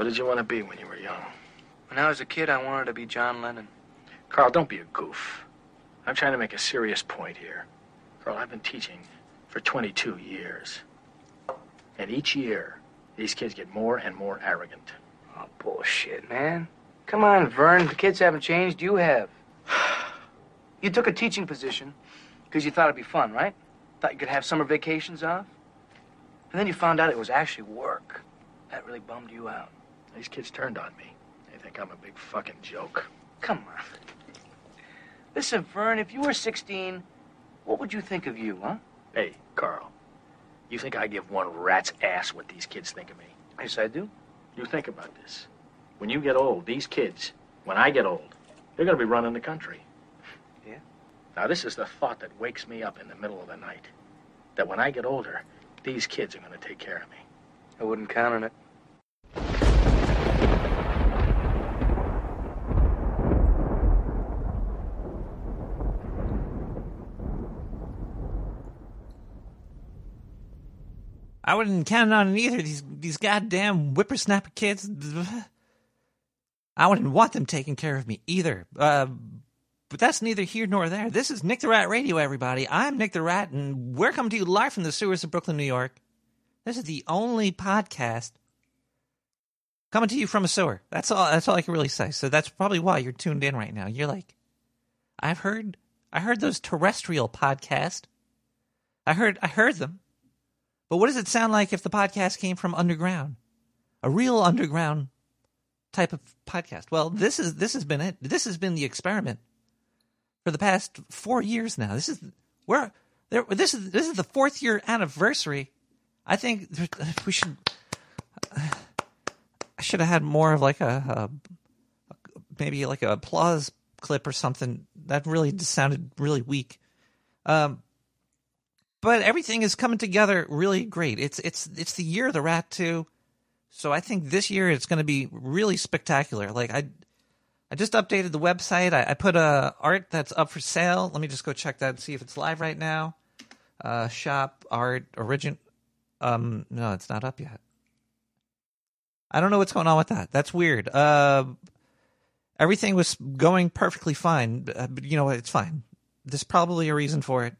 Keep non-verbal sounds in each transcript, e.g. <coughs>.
What did you want to be when you were young? When I was a kid, I wanted to be John Lennon. Carl, don't be a goof. I'm trying to make a serious point here. Carl, I've been teaching for 22 years. And each year, these kids get more and more arrogant. Oh, bullshit, man. Come on, Vern. The kids haven't changed. You have. <sighs> You took a teaching position because you thought it'd be fun, right? Thought you could have summer vacations off? And then you found out it was actually work. That really bummed you out. These kids turned on me. They think I'm a big fucking joke. Come on. Listen, Vern, if you were 16, what would you think of you, huh? Hey, Carl. You think I give one rat's ass what these kids think of me? Yes, I do. You think about this. When you get old, these kids, when I get old, they're going to be running the country. Yeah? Now, this is the thought that wakes me up in the middle of the night. That when I get older, these kids are going to take care of me. I wouldn't count on it. I wouldn't count on it either. These these goddamn whippersnapper kids. I wouldn't want them taking care of me either. Uh, but that's neither here nor there. This is Nick the Rat Radio, everybody. I'm Nick the Rat, and we're coming to you live from the sewers of Brooklyn, New York. This is the only podcast coming to you from a sewer. That's all. That's all I can really say. So that's probably why you're tuned in right now. You're like, I've heard, I heard those terrestrial podcasts. I heard, I heard them. But what does it sound like if the podcast came from underground? A real underground type of podcast. Well, this is this has been it. This has been the experiment for the past four years now. This is where there. This is this is the fourth year anniversary. I think <laughs> we should. I should have had more of like a, a maybe like a applause clip or something. That really sounded really weak. Um, but everything is coming together really great. It's it's it's the year of the rat too, so I think this year it's going to be really spectacular. Like I, I just updated the website. I, I put a art that's up for sale. Let me just go check that and see if it's live right now. Uh, shop art origin. Um, no, it's not up yet. I don't know what's going on with that. That's weird. Uh, everything was going perfectly fine, uh, but you know what? It's fine. There's probably a reason for it.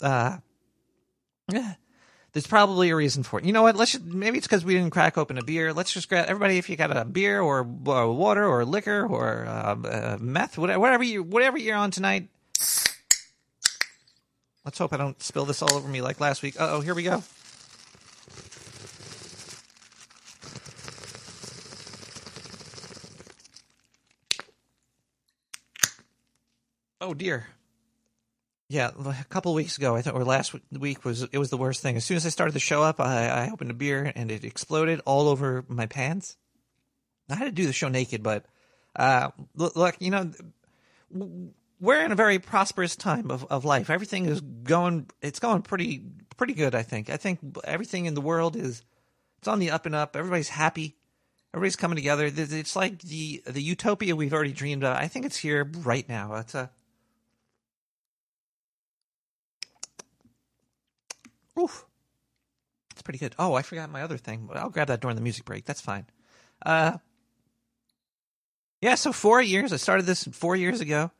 Uh, yeah. There's probably a reason for it. You know what? Let's just, maybe it's because we didn't crack open a beer. Let's just grab everybody. If you got a beer or, or water or liquor or uh, uh, meth, whatever, whatever you whatever you're on tonight. Let's hope I don't spill this all over me like last week. oh, here we go. Oh dear. Yeah, a couple of weeks ago, I think, or last week was it was the worst thing. As soon as I started the show up, I, I opened a beer and it exploded all over my pants. I had to do the show naked, but uh, look, look, you know, we're in a very prosperous time of, of life. Everything is going, it's going pretty pretty good. I think. I think everything in the world is it's on the up and up. Everybody's happy. Everybody's coming together. It's like the the utopia we've already dreamed of. I think it's here right now. It's a Oof. It's pretty good. Oh, I forgot my other thing. I'll grab that during the music break. That's fine. Uh, yeah, so four years. I started this four years ago.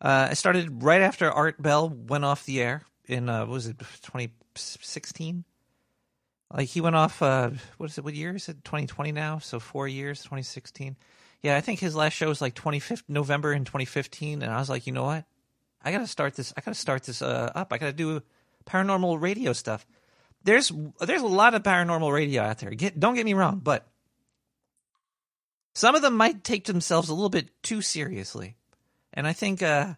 Uh, I started right after Art Bell went off the air in, uh, was it, 2016? Like he went off, uh, what is it, what year is it? 2020 now? So four years, 2016. Yeah, I think his last show was like 25th November in 2015. And I was like, you know what? I got to start this. I got to start this uh, up. I got to do paranormal radio stuff. There's there's a lot of paranormal radio out there. Get, don't get me wrong, but some of them might take themselves a little bit too seriously, and I think uh,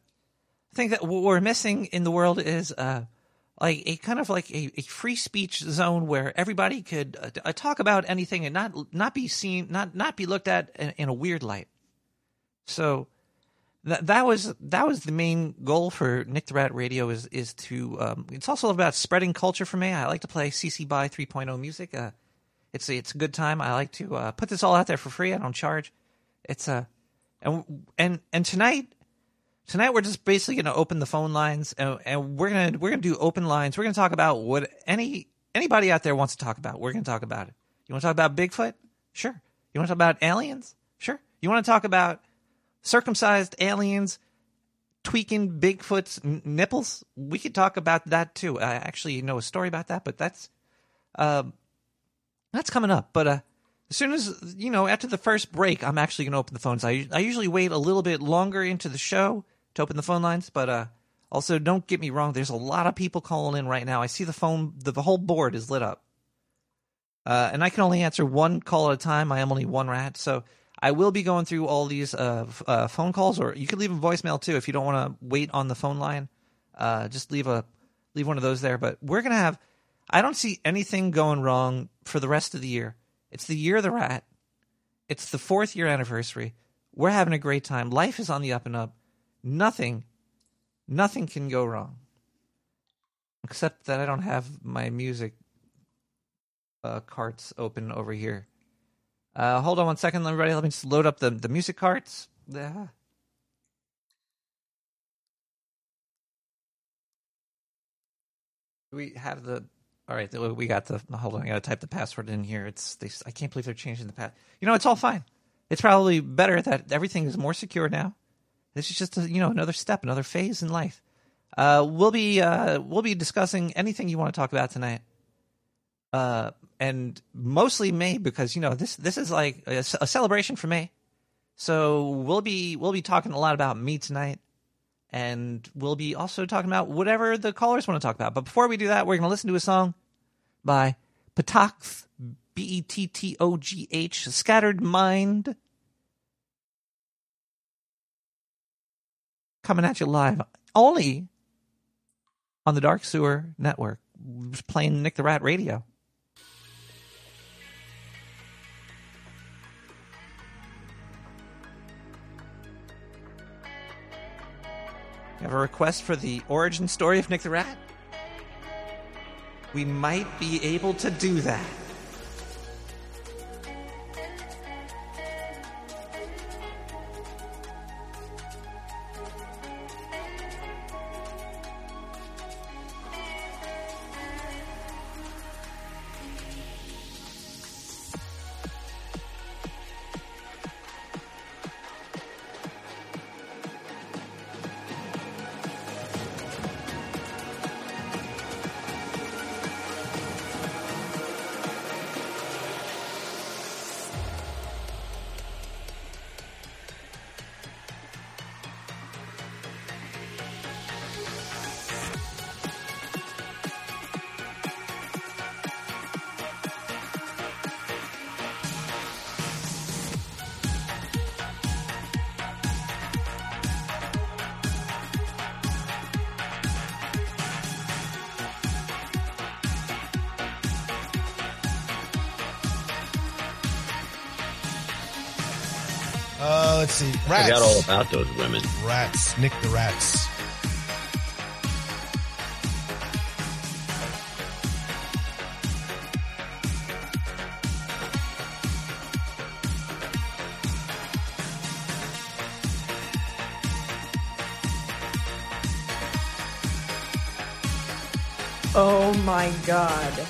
I think that what we're missing in the world is uh, like a kind of like a, a free speech zone where everybody could uh, uh talk about anything and not not be seen, not not be looked at in, in a weird light. So that that was that was the main goal for Nick the Rat Radio is is to um, it's also about spreading culture for me. I like to play CC BY 3.0 music. Uh, it's it's a good time. I like to uh, put this all out there for free. I don't charge. It's a uh, and and and tonight tonight we're just basically going to open the phone lines and, and we're gonna we're gonna do open lines. We're gonna talk about what any anybody out there wants to talk about. We're gonna talk about it. You want to talk about Bigfoot? Sure. You want to talk about aliens? Sure. You want to talk about circumcised aliens tweaking Bigfoot's n- nipples? We could talk about that too. I actually know a story about that, but that's um, that's coming up. But uh, as soon as you know, after the first break, I'm actually going to open the phones. I I usually wait a little bit longer into the show to open the phone lines, but uh, also don't get me wrong. There's a lot of people calling in right now. I see the phone, the, the whole board is lit up, uh, and I can only answer one call at a time. I am only one rat, so I will be going through all these uh, f- uh, phone calls, or you could leave a voicemail too if you don't want to wait on the phone line. Uh, just leave a leave one of those there. But we're gonna have. I don't see anything going wrong for the rest of the year. It's the year of the rat. It's the fourth year anniversary. We're having a great time. Life is on the up and up. Nothing, nothing can go wrong. Except that I don't have my music uh, carts open over here. Uh, hold on one second, everybody. Let me just load up the, the music carts. Yeah. We have the. All right, we got the. Hold on, I got to type the password in here. It's. They, I can't believe they're changing the pass. You know, it's all fine. It's probably better that everything is more secure now. This is just a, you know another step, another phase in life. Uh, we'll be uh, we'll be discussing anything you want to talk about tonight uh, and mostly May because you know this this is like a, a celebration for May. So we'll be we'll be talking a lot about me tonight, and we'll be also talking about whatever the callers want to talk about. But before we do that, we're going to listen to a song by Bettogh, B E T T O G H, Scattered Mind, coming at you live only on the Dark Sewer Network, playing Nick the Rat Radio. You have a request for the origin story of Nick the Rat? We might be able to do that. Uh. I Rats. forgot all about those women. Rats. Nick the Rats. Oh my god.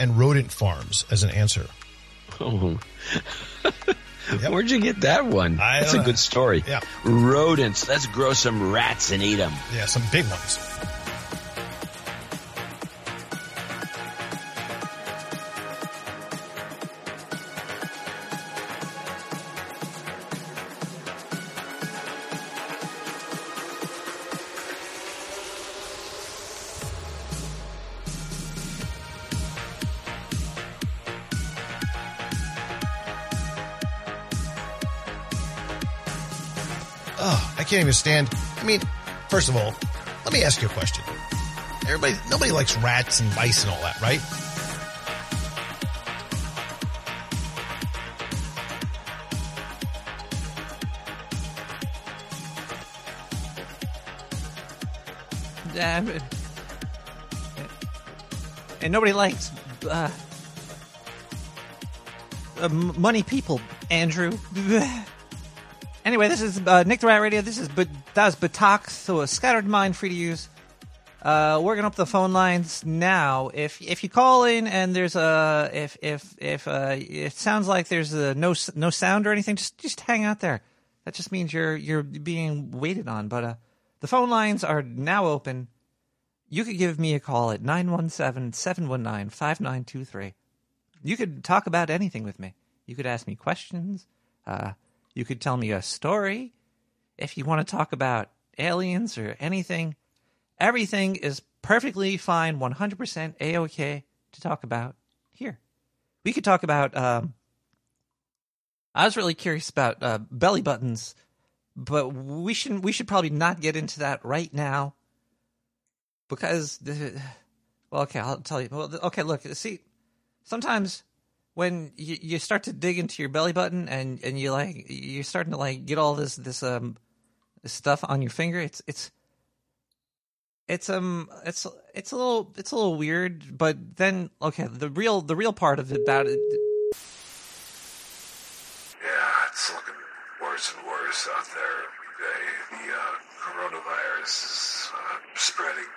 And rodent farms as an answer. Oh. Yep. Where'd you get that one? I That's don't a good story. Yeah. Rodents. Let's grow some rats and eat them. Yeah, some big ones. can't even stand. I mean, first of all, let me ask you a question. Everybody, nobody likes rats and mice and all that, right? Damn it. And nobody likes uh, uh, money people, Andrew. <laughs> anyway, this is uh, Nick the Rat Radio. This is but that was Batak, so a scattered mind, free to use. Uh, working up the phone lines now. If if you call in and there's a if if if uh, it sounds like there's a no no sound or anything, just just hang out there. That just means you're you're being waited on. But uh, the phone lines are now open. You could give me a call at 917-719-5923. You could talk about anything with me. You could ask me questions. Uh, you could tell me a story. If you want to talk about aliens or anything, everything is perfectly fine, 100% A-OK to talk about here. We could talk about, um, I was really curious about uh, belly buttons, but we should we should probably not get into that right now because the, well, okay, I'll tell you. Well, okay, look, see, sometimes when you, you start to dig into your belly button and and you like you're starting to like get all this this um this stuff on your finger, it's it's it's um it's it's a little it's a little weird, but then okay, the real the real part of it about it Yeah, it's looking worse and worse out there every day. The uh, coronavirus is uh, spreading.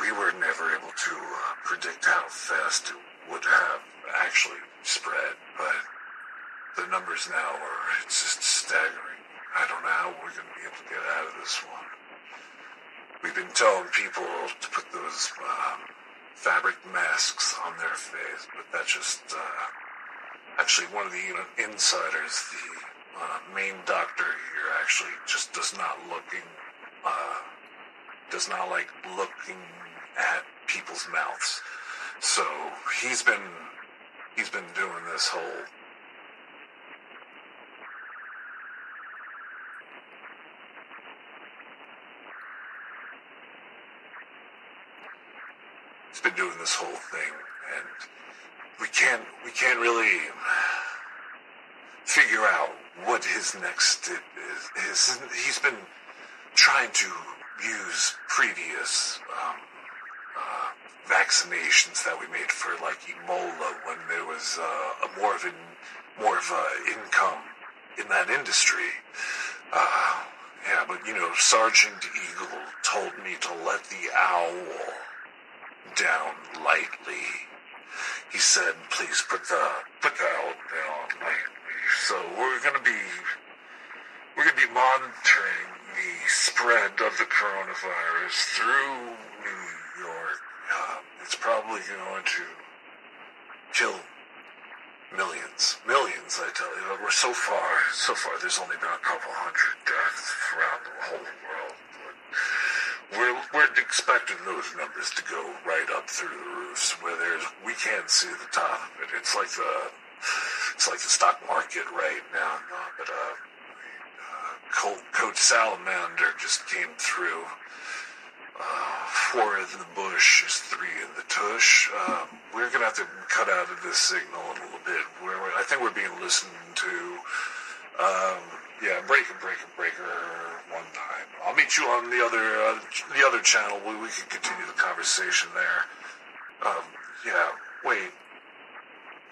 We were never able to uh, predict how fast it would have actually spread, but the numbers now are it's just staggering. I don't know how we're going to be able to get out of this one. We've been telling people to put those um, fabric masks on their face, but that's just uh, actually one of the insiders, the uh, main doctor here, actually just does not looking, uh, does not like looking at people's mouths. So he's been, he's been doing this whole. He's been doing this whole thing, and we can't, we can't really figure out what his next step is. His, he's been trying to use previous um, uh, vaccinations that we made for like Ebola when there was uh, a more of an more of a income in that industry. Uh, yeah, but you know, Sergeant Eagle told me to let the owl down lightly. He said, "Please put the put the owl down lightly." So we're gonna be we're gonna be monitoring the spread of the coronavirus through. It's probably going to kill millions, millions. I tell you, we're so far, so far. There's only been a couple hundred deaths around the whole world. We're we're expecting those numbers to go right up through the roofs, where there's we can't see the top of it. It's like the it's like the stock market right now. But uh, uh, Coach Salamander just came through. Uh, four in the bush is three in the tush. Um, we're gonna have to cut out of this signal a little bit. We're, I think we're being listened to. Um, yeah, breaker, breaker, breaker. One time. I'll meet you on the other uh, the other channel. We we can continue the conversation there. Um, yeah. Wait.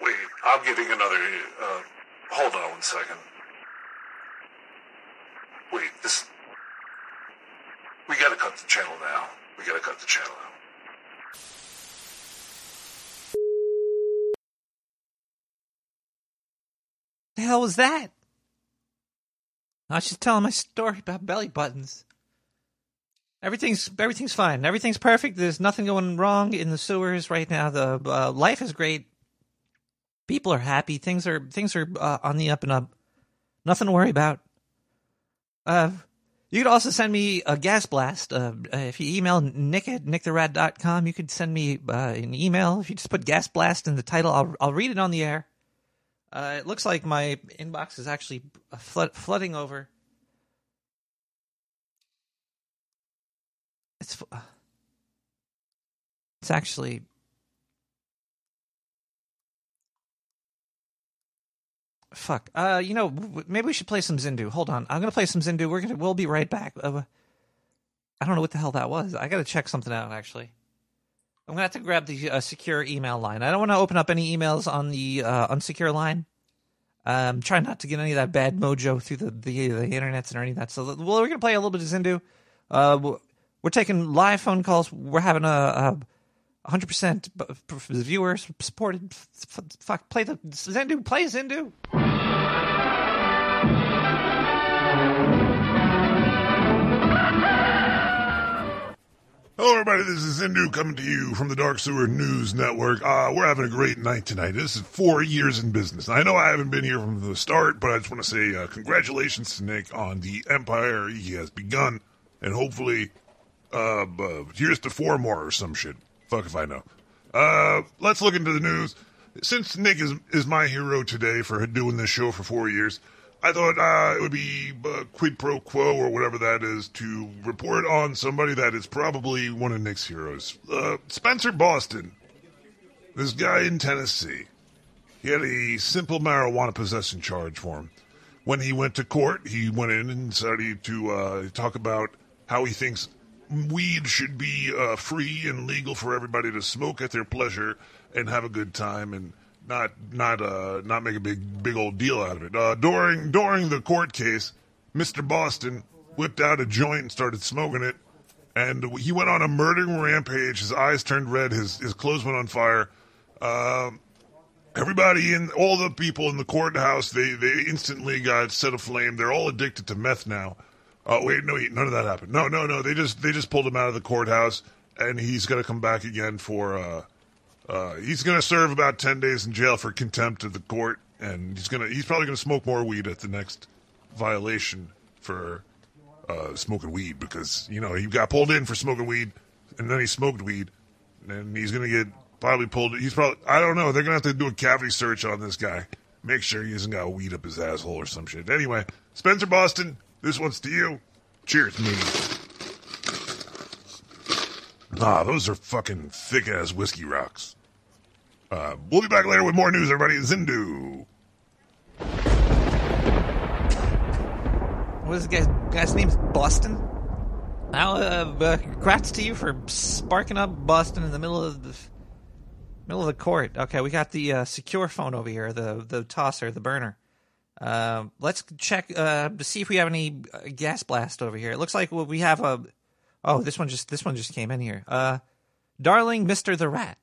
Wait. I'm getting another. Uh, hold on one second. Wait. This. We gotta cut the channel now. We gotta cut the channel now. the hell was that? I was just telling my story about belly buttons. Everything's everything's fine. Everything's perfect. There's nothing going wrong in the sewers right now. The uh, life is great. People are happy. Things are things are uh, on the up and up. Nothing to worry about. Uh, you could also send me a gas blast. Uh, if you email nick at nicktherat.com, you could send me uh, an email. If you just put gas blast in the title, I'll, I'll read it on the air. Uh, it looks like my inbox is actually flood, flooding over. It's fu- it's actually fuck. Uh, you know, maybe we should play some Zindu. Hold on, I'm gonna play some Zindu. We're gonna we'll be right back. Uh, I don't know what the hell that was. I got to check something out actually. I'm gonna have to grab the uh, secure email line. I don't want to open up any emails on the uh, unsecure line. Um, try not to get any of that bad mojo through the the, the internets and any of that. So, well, we're gonna play a little bit of Zindu. Uh, we're taking live phone calls. We're having a, a 100% b- b- viewers supported. Fuck, play the Zindu. Play Zindu. Hello, everybody. This is Zindu coming to you from the Dark Sewer News Network. Uh, we're having a great night tonight. This is four years in business. I know I haven't been here from the start, but I just want to say uh, congratulations to Nick on the empire he has begun, and hopefully, uh, uh, here's to four more or some shit. Fuck if I know. Uh, let's look into the news. Since Nick is is my hero today for doing this show for four years, I thought uh, it would be uh, quid pro quo or whatever that is to report on somebody that is probably one of Nick's heroes. Uh, Spencer Boston, this guy in Tennessee, he had a simple marijuana possession charge for him. When he went to court, he went in and started to uh, talk about how he thinks weed should be uh, free and legal for everybody to smoke at their pleasure and have a good time and not not uh not make a big big old deal out of it. Uh, during during the court case, Mr. Boston whipped out a joint and started smoking it, and he went on a murdering rampage. His eyes turned red. His his clothes went on fire. Um, everybody in all the people in the courthouse they they instantly got set aflame. They're all addicted to meth now. Oh wait, no, none of that happened. No, no, no. They just they just pulled him out of the courthouse, and he's gonna come back again for. uh uh, he's going to serve about 10 days in jail for contempt of the court, and he's going to he's probably going to smoke more weed at the next violation for uh, smoking weed because, you know, he got pulled in for smoking weed, and then he smoked weed, and he's going to get probably pulled. He's probably, I don't know, they're going to have to do a cavity search on this guy. Make sure he hasn't got weed up his asshole or some shit. Anyway, Spencer Boston, this one's to you. Cheers, me. Ah, those are fucking thick ass whiskey rocks. Uh, we'll be back later with more news, everybody. Zindu. What is this guy's, guy's Boston? Now, uh, uh, congrats to you for sparking up Boston in the middle of the middle of the court. Okay, we got the uh, secure phone over here, the the tosser, the burner. Uh, let's check uh, to see if we have any uh, gas blast over here. It looks like we have a. Oh, this one just this one just came in here. Uh, darling Mister the Rat,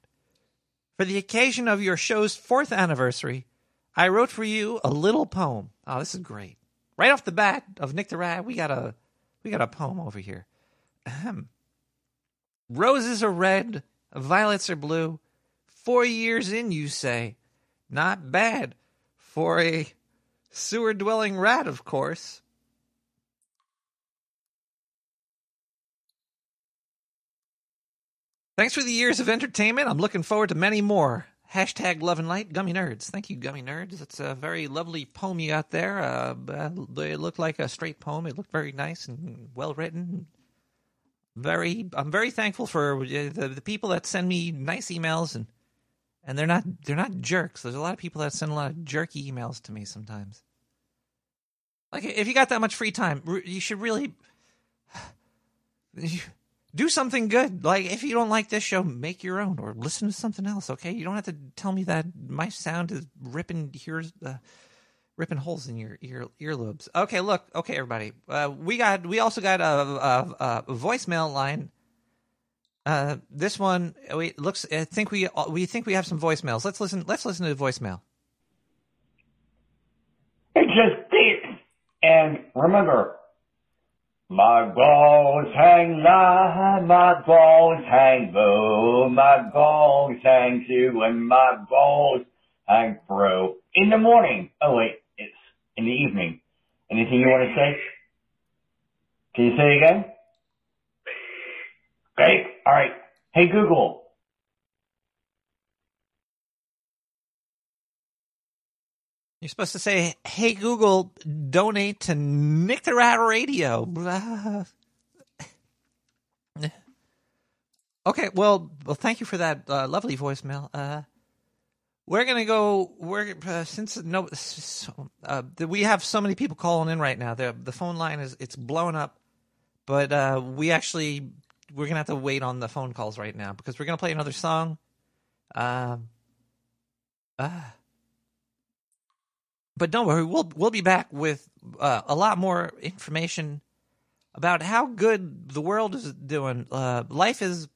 for the occasion of your show's fourth anniversary, I wrote for you a little poem. Oh, this is great. Right off the bat of Nick the Rat, we got a we got a poem over here. Ahem. Roses are red, violets are blue. Four years in, you say. Not bad for a sewer dwelling rat, of course. Thanks for the years of entertainment. I'm looking forward to many more. Hashtag love and light, gummy nerds. Thank you, gummy nerds. It's a very lovely poem you got there. Uh, it looked like a straight poem. It looked very nice and well written. Very, I'm very thankful for the, the people that send me nice emails and and they're not they're not jerks. There's a lot of people that send a lot of jerky emails to me sometimes. Like if you got that much free time, you should really <sighs> do something good. Like if you don't like this show, make your own or listen to something else. Okay, you don't have to tell me that my sound is ripping here's uh, ripping holes in your ear earlobes. Okay, look. Okay, everybody. Uh, we got we also got a, a, a voicemail line. Uh, this one we looks. I think we we think we have some voicemails. Let's listen. Let's listen to the voicemail. It's just deep. And remember, my balls hang high, my balls hang low, my balls hang to, and my balls hang through. In the morning. Oh wait, it's in the evening. Anything you want to say? Can you say it again? Great. All right. Hey Google. You're supposed to say, "Hey Google, donate to Nick the Rat Radio." <laughs> okay, well, well, thank you for that uh, lovely voicemail. Uh, we're gonna go. We're uh, since no, uh, we have so many people calling in right now. The the phone line is it's blowing up. but uh, we actually we're gonna have to wait on the phone calls right now because we're gonna play another song. Um, uh, but don't worry, we'll we'll be back with uh, a lot more information about how good the world is doing. Uh, life is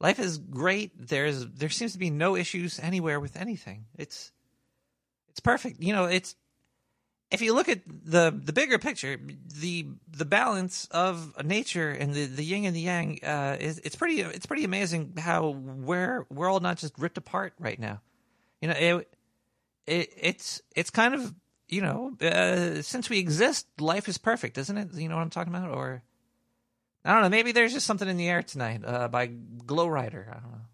life is great. There's there seems to be no issues anywhere with anything. It's it's perfect. You know, it's if you look at the the bigger picture, the the balance of nature and the, the yin and the yang uh, is it's pretty it's pretty amazing how we're we're all not just ripped apart right now. You know, it, it it's it's kind of you know uh, since we exist, life is perfect, isn't it? You know what I'm talking about? Or I don't know. Maybe there's just something in the air tonight uh, by Glow Rider. I don't know.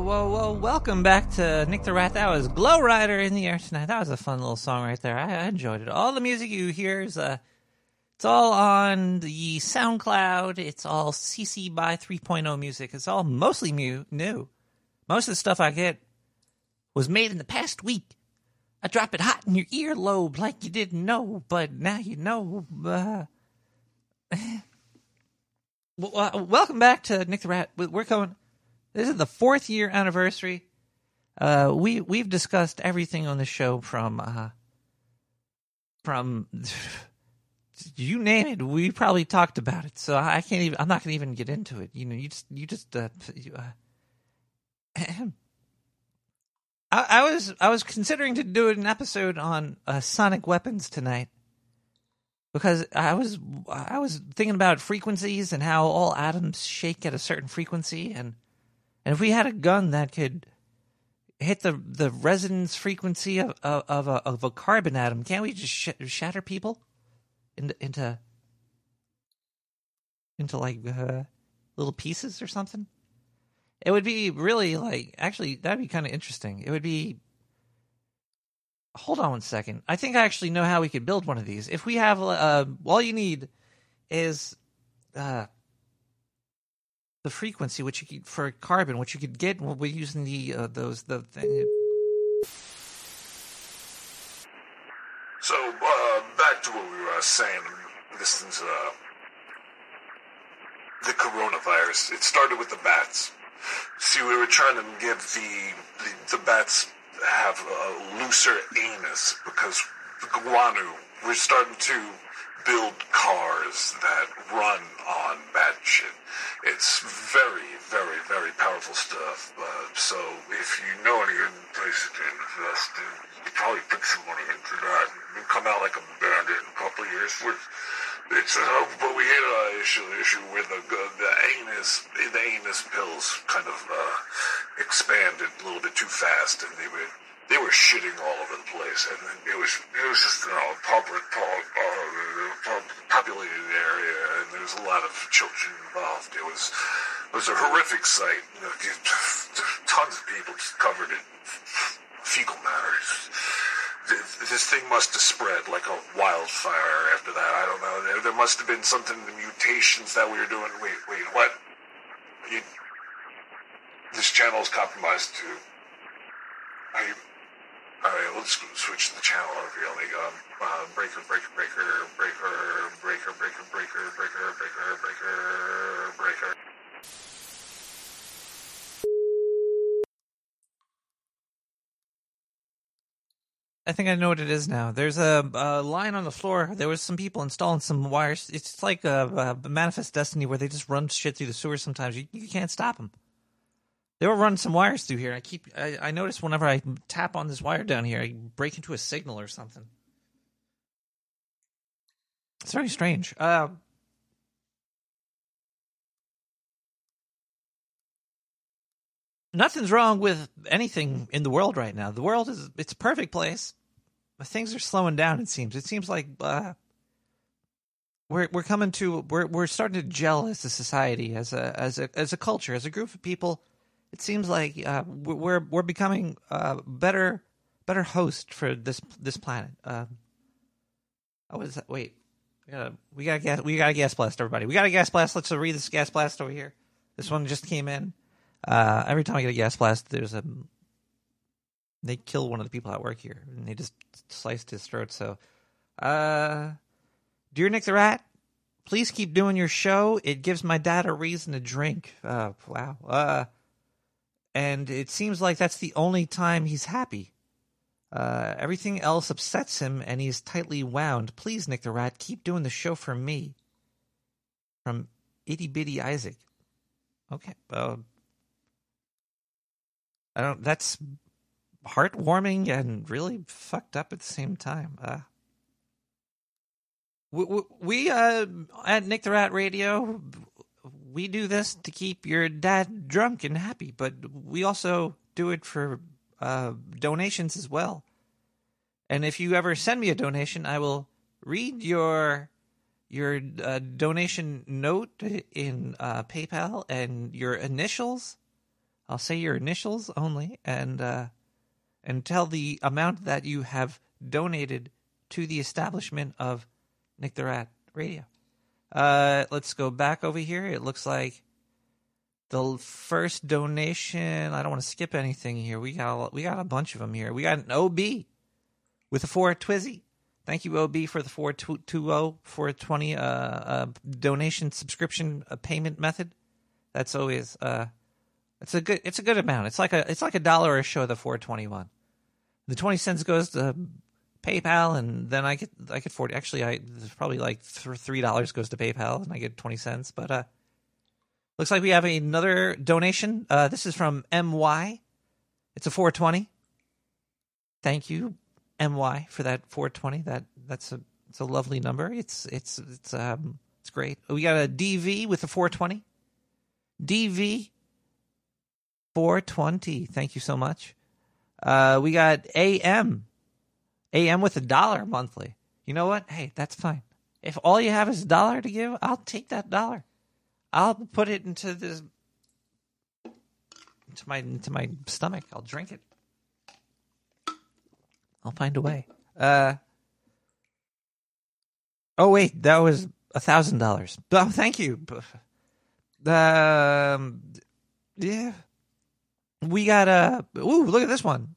Whoa, whoa. Welcome back to Nick the Rat. That was Glow Rider in the air tonight. That was a fun little song right there. I, I enjoyed it. All the music you hear is, uh, it's all on the SoundCloud. It's all CC by 3.0 music. It's all mostly mu- new. Most of the stuff I get was made in the past week. I drop it hot in your earlobe like you didn't know, but now you know. Uh, <laughs> well, uh, welcome back to Nick the Rat. We- We're coming. This is the fourth year anniversary. Uh, we we've discussed everything on the show from uh, from <laughs> you name it. We probably talked about it. So I can't even. I'm not going to even get into it. You know, you just you just. Uh, you, uh, <clears throat> I, I was I was considering to do an episode on uh, sonic weapons tonight because I was I was thinking about frequencies and how all atoms shake at a certain frequency and and if we had a gun that could hit the the resonance frequency of of, of a of a carbon atom, can't we just sh- shatter people into into into like uh, little pieces or something? It would be really like actually that'd be kind of interesting. It would be Hold on one second. I think I actually know how we could build one of these. If we have uh all you need is uh the frequency which you could for carbon which you could get we're using the uh, those the thing So, uh, back to what we were saying. This is, uh, the coronavirus. It started with the bats. See, we were trying to give the, the, the bats have a looser anus because the guano, we're starting to build cars that run on shit. It's very, very, very powerful stuff. Uh, so if you know any good place to invest in, you probably put some money into that and come out like a bandit in a couple of years. We're, it's uh, but we hit an issue issue where the the anus the anus pills kind of uh, expanded a little bit too fast, and they were they were shitting all over the place, and it was it was just you know public talk, uh, populated area, and there was a lot of children involved. It was it was a horrific sight. You know, tons of people just covered in fecal matter. This thing must have spread like a wildfire after that. I don't know. There, there must have been something in the mutations that we were doing. Wait, wait, what? You, this channel is compromised too. You? All right, let's switch the channel over here. Me go. Uh, breaker, breaker, breaker, breaker, breaker, breaker, breaker, breaker, breaker, breaker, breaker. I think I know what it is now. There's a, a line on the floor. There was some people installing some wires. It's like a, a Manifest Destiny where they just run shit through the sewers. Sometimes you, you can't stop them. They were running some wires through here. I keep I, I notice whenever I tap on this wire down here, I break into a signal or something. It's very strange. Uh, nothing's wrong with anything in the world right now. The world is it's a perfect place. But things are slowing down. It seems. It seems like uh, we're we're coming to we're we're starting to gel as a society, as a as a as a culture, as a group of people. It seems like uh, we're we're becoming uh, better better host for this this planet. Uh, oh, is that? Wait, we got we got a gas we got a gas blast, everybody. We got a gas blast. Let's read this gas blast over here. This one just came in. Uh, every time I get a gas blast, there's a they kill one of the people at work here, and they just sliced his throat. So, uh, dear Nick the Rat, please keep doing your show. It gives my dad a reason to drink. Uh, wow. Uh, and it seems like that's the only time he's happy. Uh, everything else upsets him, and he's tightly wound. Please, Nick the Rat, keep doing the show for me. From Itty Bitty Isaac. Okay. Uh, I don't. That's heartwarming and really fucked up at the same time. Uh, we, we uh, at Nick the Rat Radio, we do this to keep your dad drunk and happy, but we also do it for uh, donations as well. And if you ever send me a donation, I will read your your uh, donation note in uh, PayPal and your initials I'll say your initials only, and uh, and tell the amount that you have donated to the establishment of Nick the Rat Radio. Uh, let's go back over here. It looks like the first donation. I don't want to skip anything here. We got a, we got a bunch of them here. We got an OB with a four Twizzy. Thank you, OB, for the four two zero four twenty uh, uh, donation subscription uh, payment method. That's always uh, it's a good it's a good amount. It's like a it's like a dollar a show. The four twenty one. The twenty cents goes to PayPal, and then I get I get forty. Actually, I probably like th- three dollars goes to PayPal, and I get twenty cents. But uh, looks like we have another donation. Uh, this is from My. It's a four twenty. Thank you, My, for that four twenty. That that's a it's a lovely number. It's it's it's um it's great. We got a DV with a four twenty. DV four twenty. Thank you so much. Uh, we got AM AM with a dollar monthly. You know what? Hey, that's fine. If all you have is a dollar to give, I'll take that dollar. I'll put it into this into my into my stomach. I'll drink it. I'll find a way. Uh Oh wait, that was a thousand dollars. Oh, thank you. Um, yeah, we got a. Ooh, look at this one.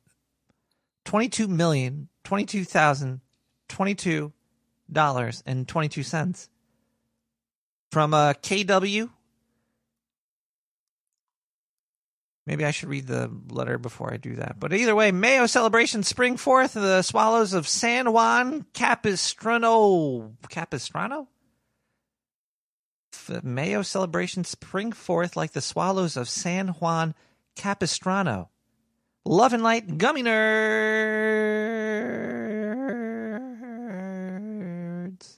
Twenty-two million, twenty-two thousand, twenty-two dollars and twenty-two cents from uh, KW. Maybe I should read the letter before I do that. But either way, Mayo celebration spring forth. The Swallows of San Juan Capistrano. Capistrano? Mayo celebration spring forth like the Swallows of San Juan Capistrano. Love and light gummy nerds.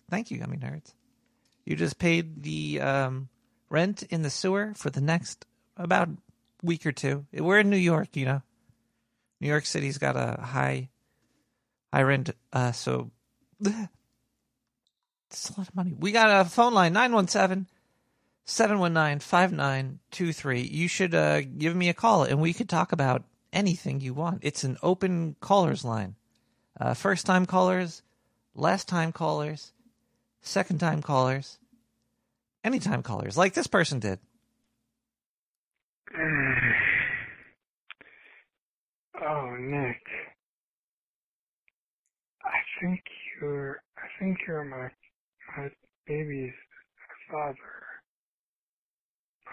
Thank you, gummy nerds. You just paid the um, rent in the sewer for the next about week or two. We're in New York, you know. New York City's got a high high rent, uh, so <laughs> it's a lot of money. We got a phone line 917 719 5923. You should uh, give me a call and we could talk about anything you want. It's an open callers line. Uh, first time callers, last time callers, second time callers, anytime callers, like this person did. <sighs> Oh, Nick. I think you're. I think you're my my baby's father.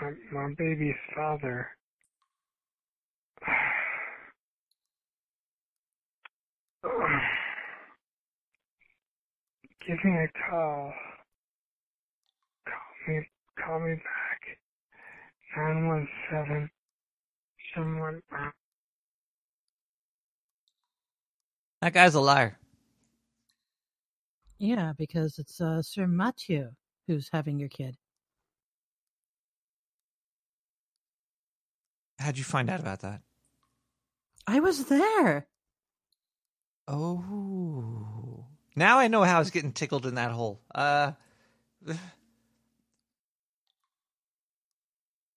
My my baby's father. Give me a call. Call me. Call me back. Nine one seven. Someone. That guy's a liar. Yeah, because it's uh, Sir Mathieu who's having your kid. How'd you find out about that? I was there. Oh. Now I know how I was getting tickled in that hole. Uh,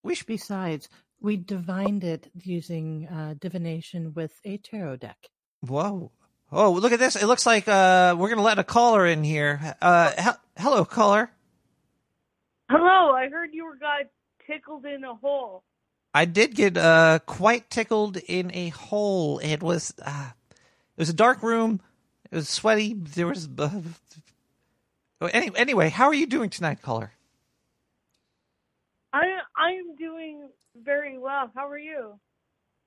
we should... Besides, we divined it using uh, divination with a tarot deck. Whoa. Oh, look at this. It looks like uh, we're going to let a caller in here. Uh, he- hello, caller. Hello, I heard you were got tickled in a hole. I did get uh, quite tickled in a hole. It was uh, it was a dark room. It was sweaty. There was uh, any, anyway. How are you doing tonight, caller? I I am doing very well. How are you?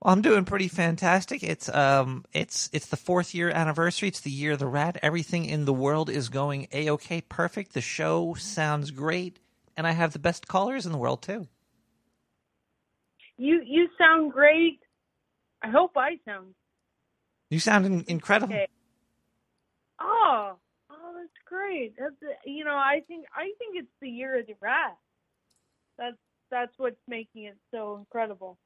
Well, I'm doing pretty fantastic. It's um, it's it's the fourth year anniversary. It's the year of the rat. Everything in the world is going a okay, perfect. The show sounds great, and I have the best callers in the world too. You you sound great. I hope I sound. You sound in- incredible. Okay. Oh, oh, that's great. That's you know, I think I think it's the year of the rat. That's that's what's making it so incredible.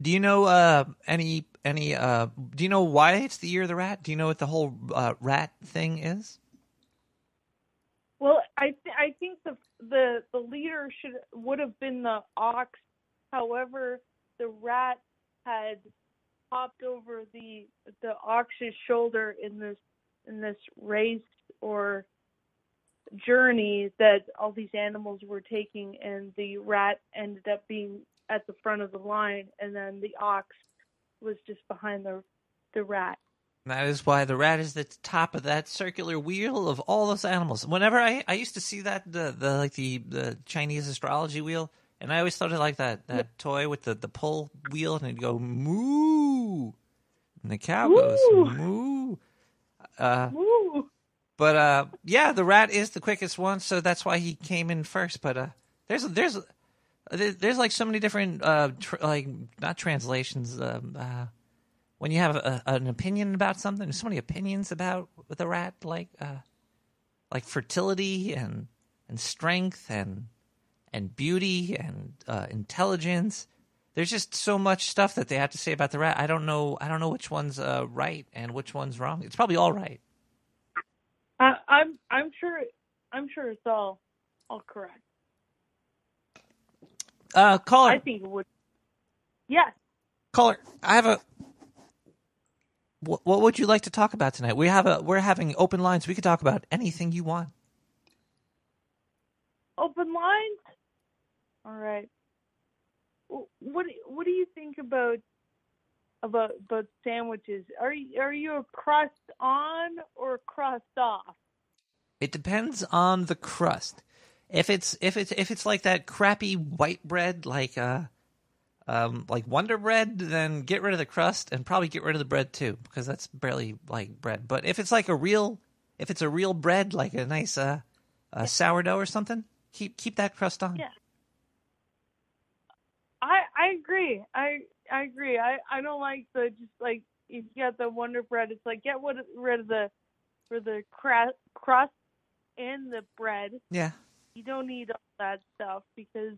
Do you know uh, any any? Uh, do you know why it's the year of the rat? Do you know what the whole uh, rat thing is? Well, I th- I think the the the leader should would have been the ox. However, the rat had hopped over the the ox's shoulder in this in this race or journey that all these animals were taking and the rat ended up being at the front of the line and then the ox was just behind the the rat That is why the rat is at the top of that circular wheel of all those animals. Whenever I, I used to see that the, the like the, the Chinese astrology wheel, and I always thought it like that that toy with the, the pull wheel, and it'd go moo, and the cow goes moo. Uh, but uh, yeah, the rat is the quickest one, so that's why he came in first. But uh, there's there's there's there's like so many different uh tr- like not translations um, uh when you have a, an opinion about something there's so many opinions about the rat like uh like fertility and and strength and and beauty and uh intelligence there's just so much stuff that they have to say about the rat. I don't know i don't know which one's uh right and which one's wrong. It's probably all right. I'm i'm sure i'm sure it's all all correct. Uh caller. I think it would yes. Caller i have a what, what would you like to talk about tonight? We have a we're having open lines. We could talk about anything you want. Open lines? All right what do- what do you think about about about sandwiches are you are you a crust on or crust off It depends on the crust. If it's if it's if it's like that crappy white bread, like uh, um, like Wonder Bread, then get rid of the crust and probably get rid of the bread too, because that's barely like bread. But if it's like a real, if it's a real bread, like a nice uh, uh sourdough or something, keep keep that crust on. Yeah. I agree. I I agree. I I don't like the just like if you got the Wonder Bread, it's like get rid rid of the for the cra- crust and the bread. Yeah. You don't need all that stuff because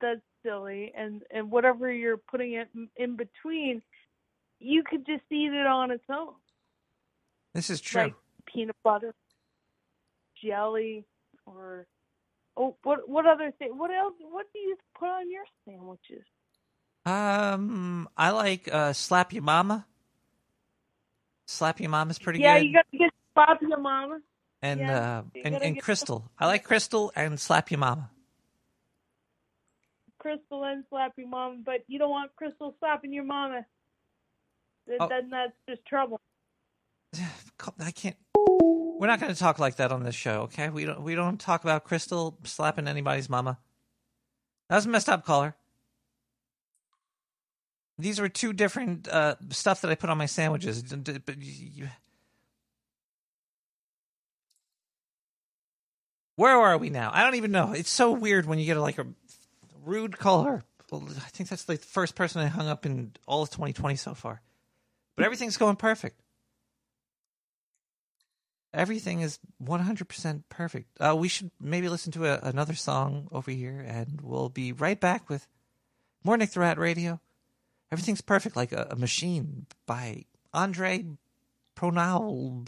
that's silly. And and whatever you're putting it in- in between, you could just eat it on its own, This is true. like peanut butter, jelly, or oh, what what other thing? What else? What do you put on your sandwiches? Um, I like uh, slap your mama. Slap your mama's pretty yeah, good. Yeah, you got to get slap your mama. and yeah, uh, and, and crystal. I like crystal and slap your mama. Crystal and slap your mama, but you don't want Crystal slapping your mama. Oh. then that's just trouble. <sighs> I can't. We're not going to talk like that on this show, okay? We don't. We don't talk about Crystal slapping anybody's mama. That was a messed up, caller. These were two different uh, stuff that I put on my sandwiches. But where are we now? I don't even know. It's so weird when you get a, like a rude caller. Well, I think that's like the first person I hung up in all of 2020 so far. But everything's going perfect. Everything is 100% perfect. Uh, we should maybe listen to a, another song over here, and we'll be right back with more Nick the Rat Radio. Everything's perfect, like a, a machine by Andre Pronal.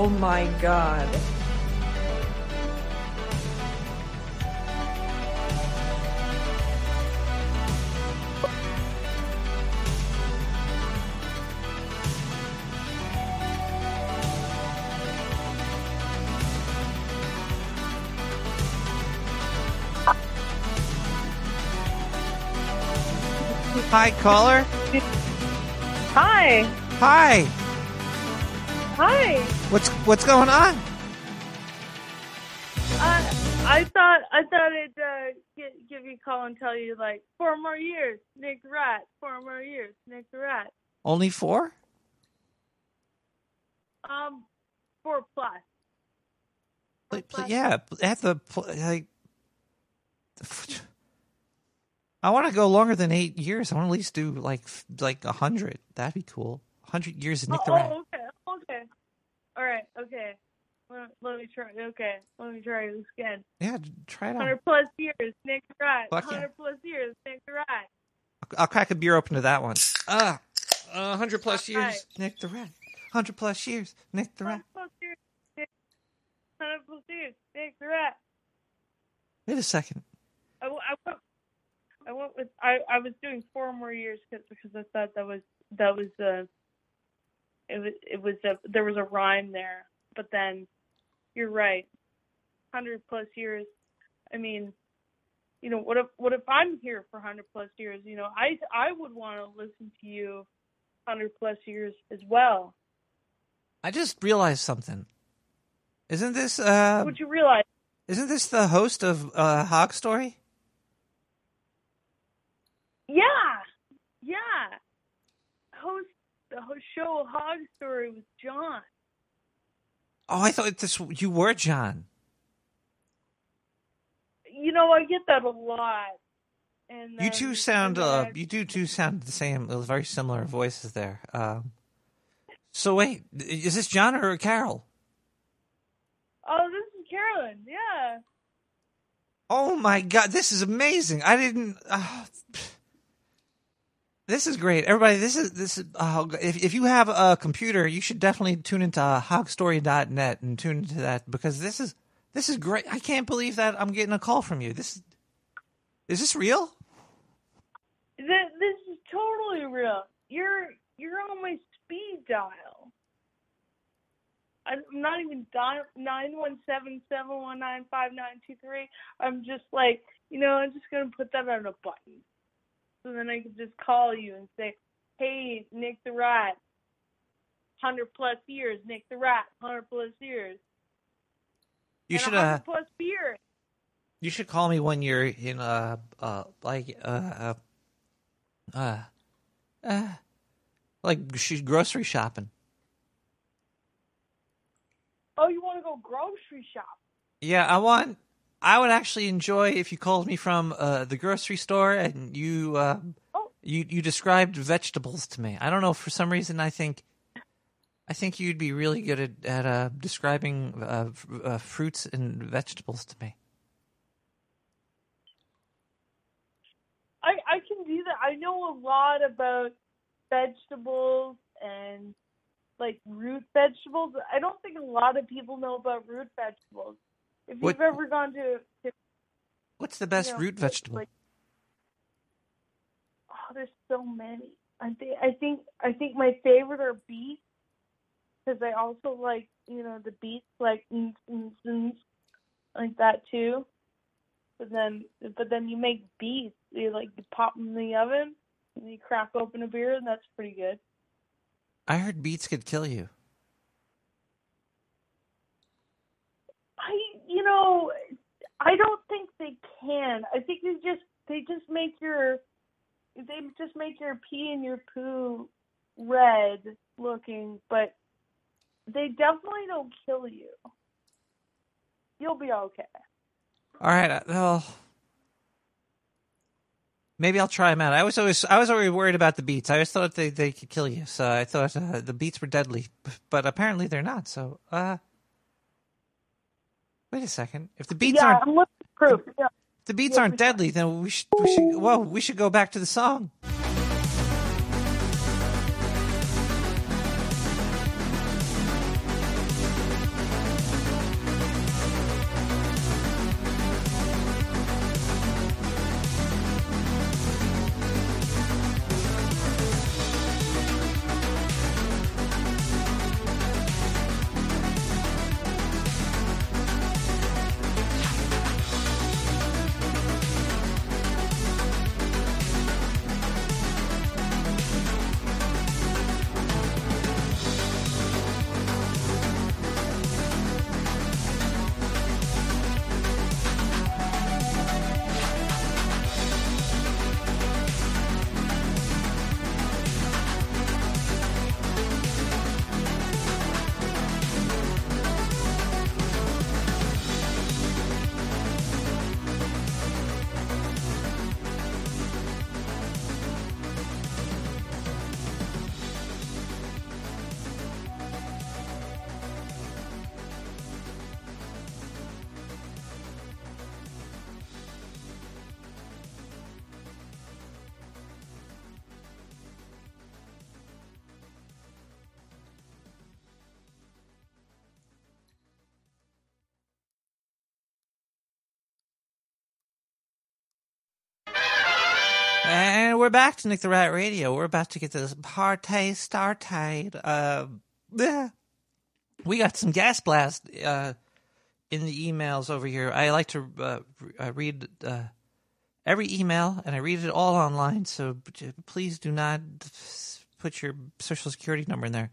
Oh my god. Hi, caller. Hi. Hi. Hi. What's what's going on? Uh, I thought I thought I'd uh, give, give you a call and tell you like four more years, Nick Rat. Four more years, Nick Rat. Only four? Um, four plus. Yeah, at the like. <sighs> I want to go longer than eight years. I want to at least do like like a hundred. That'd be cool. Hundred years of Nick oh, the Rat. Okay, okay. All right, okay. Let, let me try. Okay, let me try this again. Yeah, try it out. Hundred plus years, Nick the Rat. Fuck yeah. Hundred plus years, Nick the Rat. I'll crack a beer open to that one. Ah, uh, hundred plus years, Alright. Nick the Rat. Hundred plus years, Nick the Rat. Hundred plus years, Nick. Hundred plus years, Nick the Rat. Wait a second. I, w- I went, I went with I, I was doing four more years cause, because I thought that was that was uh it was it was a there was a rhyme there but then you're right hundred plus years I mean you know what if what if I'm here for hundred plus years you know I I would want to listen to you hundred plus years as well I just realized something. Isn't this uh? would you realize Isn't this the host of uh, Hog Story? yeah yeah host the show Hog Story with John Oh, I thought this you were John. you know, I get that a lot. And You two sound uh, you do two sound the same, uh, very similar voices there. Um, so wait, is this John or Carol? oh, this is Carolyn. Yeah. Oh my god, this is amazing! I didn't. Uh, this is great, everybody. This is this is. Uh, if if you have a computer, you should definitely tune into hogstory.net and tune into that because this is this is great. I can't believe that I'm getting a call from you. This is this real? This, this is totally real. You're you're on my speed dial. I'm not even dial nine one seven seven one nine five nine two three. I'm just like, you know, I'm just gonna put that on a button, so then I could just call you and say, "Hey, Nick the Rat, hundred plus years, Nick the Rat, hundred plus years, You and should a uh, plus beers." you should call me when you're in uh uh like uh uh, uh like she's grocery shopping. Oh, you want to go grocery shop? Yeah, I want. I would actually enjoy if you called me from uh, the grocery store and you uh, you you described vegetables to me. I don't know for some reason I think I think you'd be really good at at uh, describing uh, f- uh, fruits and vegetables to me. I I can do that. I know a lot about vegetables and like root vegetables. I don't think a lot of people know about root vegetables. If What- you've ever gone to, to What's the best you know, root vegetable? like- oh, there's so many. I think I think I think my favorite are beets because I also like you know the beets like mm, mm, mm, like that too. But then but then you make beets. You like you pop them in the oven and you crack open a beer and that's pretty good. I heard beets could kill you. I you know I don't think they can. I think they just they just make your they just make your pee and your poo red looking, but they definitely don't kill you. You'll be okay. All right, uh, well, maybe I'll try them out. I was always I was already worried about the beets. I always thought they they could kill you, so I thought uh, the beets were deadly, <laughs> but apparently they're not. So, uh, wait a second. If the beats yeah, aren't I'm looking proof. Yeah. if the beets Yeah, aren't deadly, then we should we should whoa we should go back to the song. We're back to Nick the Rat Radio. We're about to get this party started. Uh, yeah. We got some gas blast uh, in the emails over here. I like to uh, uh, read uh, every email, and I read it all online. So please do not put your social security number in there.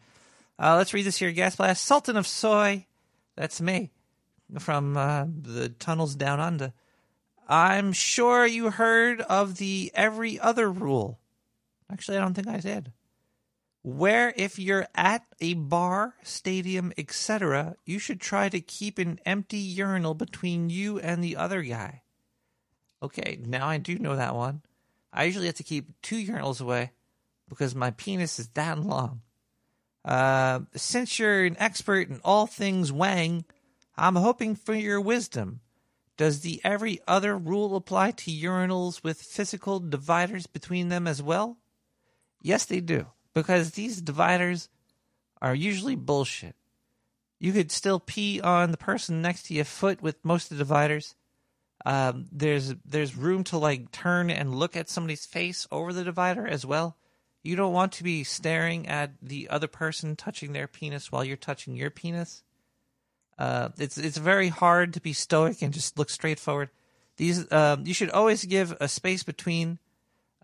Uh, let's read this here. Gas blast. Sultan of Soy. That's me from uh, the tunnels down under. I'm sure you heard of the every other rule. Actually, I don't think I did. Where if you're at a bar, stadium, etc., you should try to keep an empty urinal between you and the other guy. Okay, now I do know that one. I usually have to keep two urinals away because my penis is that long. Uh, since you're an expert in all things Wang, I'm hoping for your wisdom. Does the every other rule apply to urinals with physical dividers between them as well? Yes, they do, because these dividers are usually bullshit. You could still pee on the person next to your foot with most of the dividers. Um, there's there's room to like turn and look at somebody's face over the divider as well. You don't want to be staring at the other person touching their penis while you're touching your penis. Uh, it's it's very hard to be stoic and just look straight forward. These um, you should always give a space between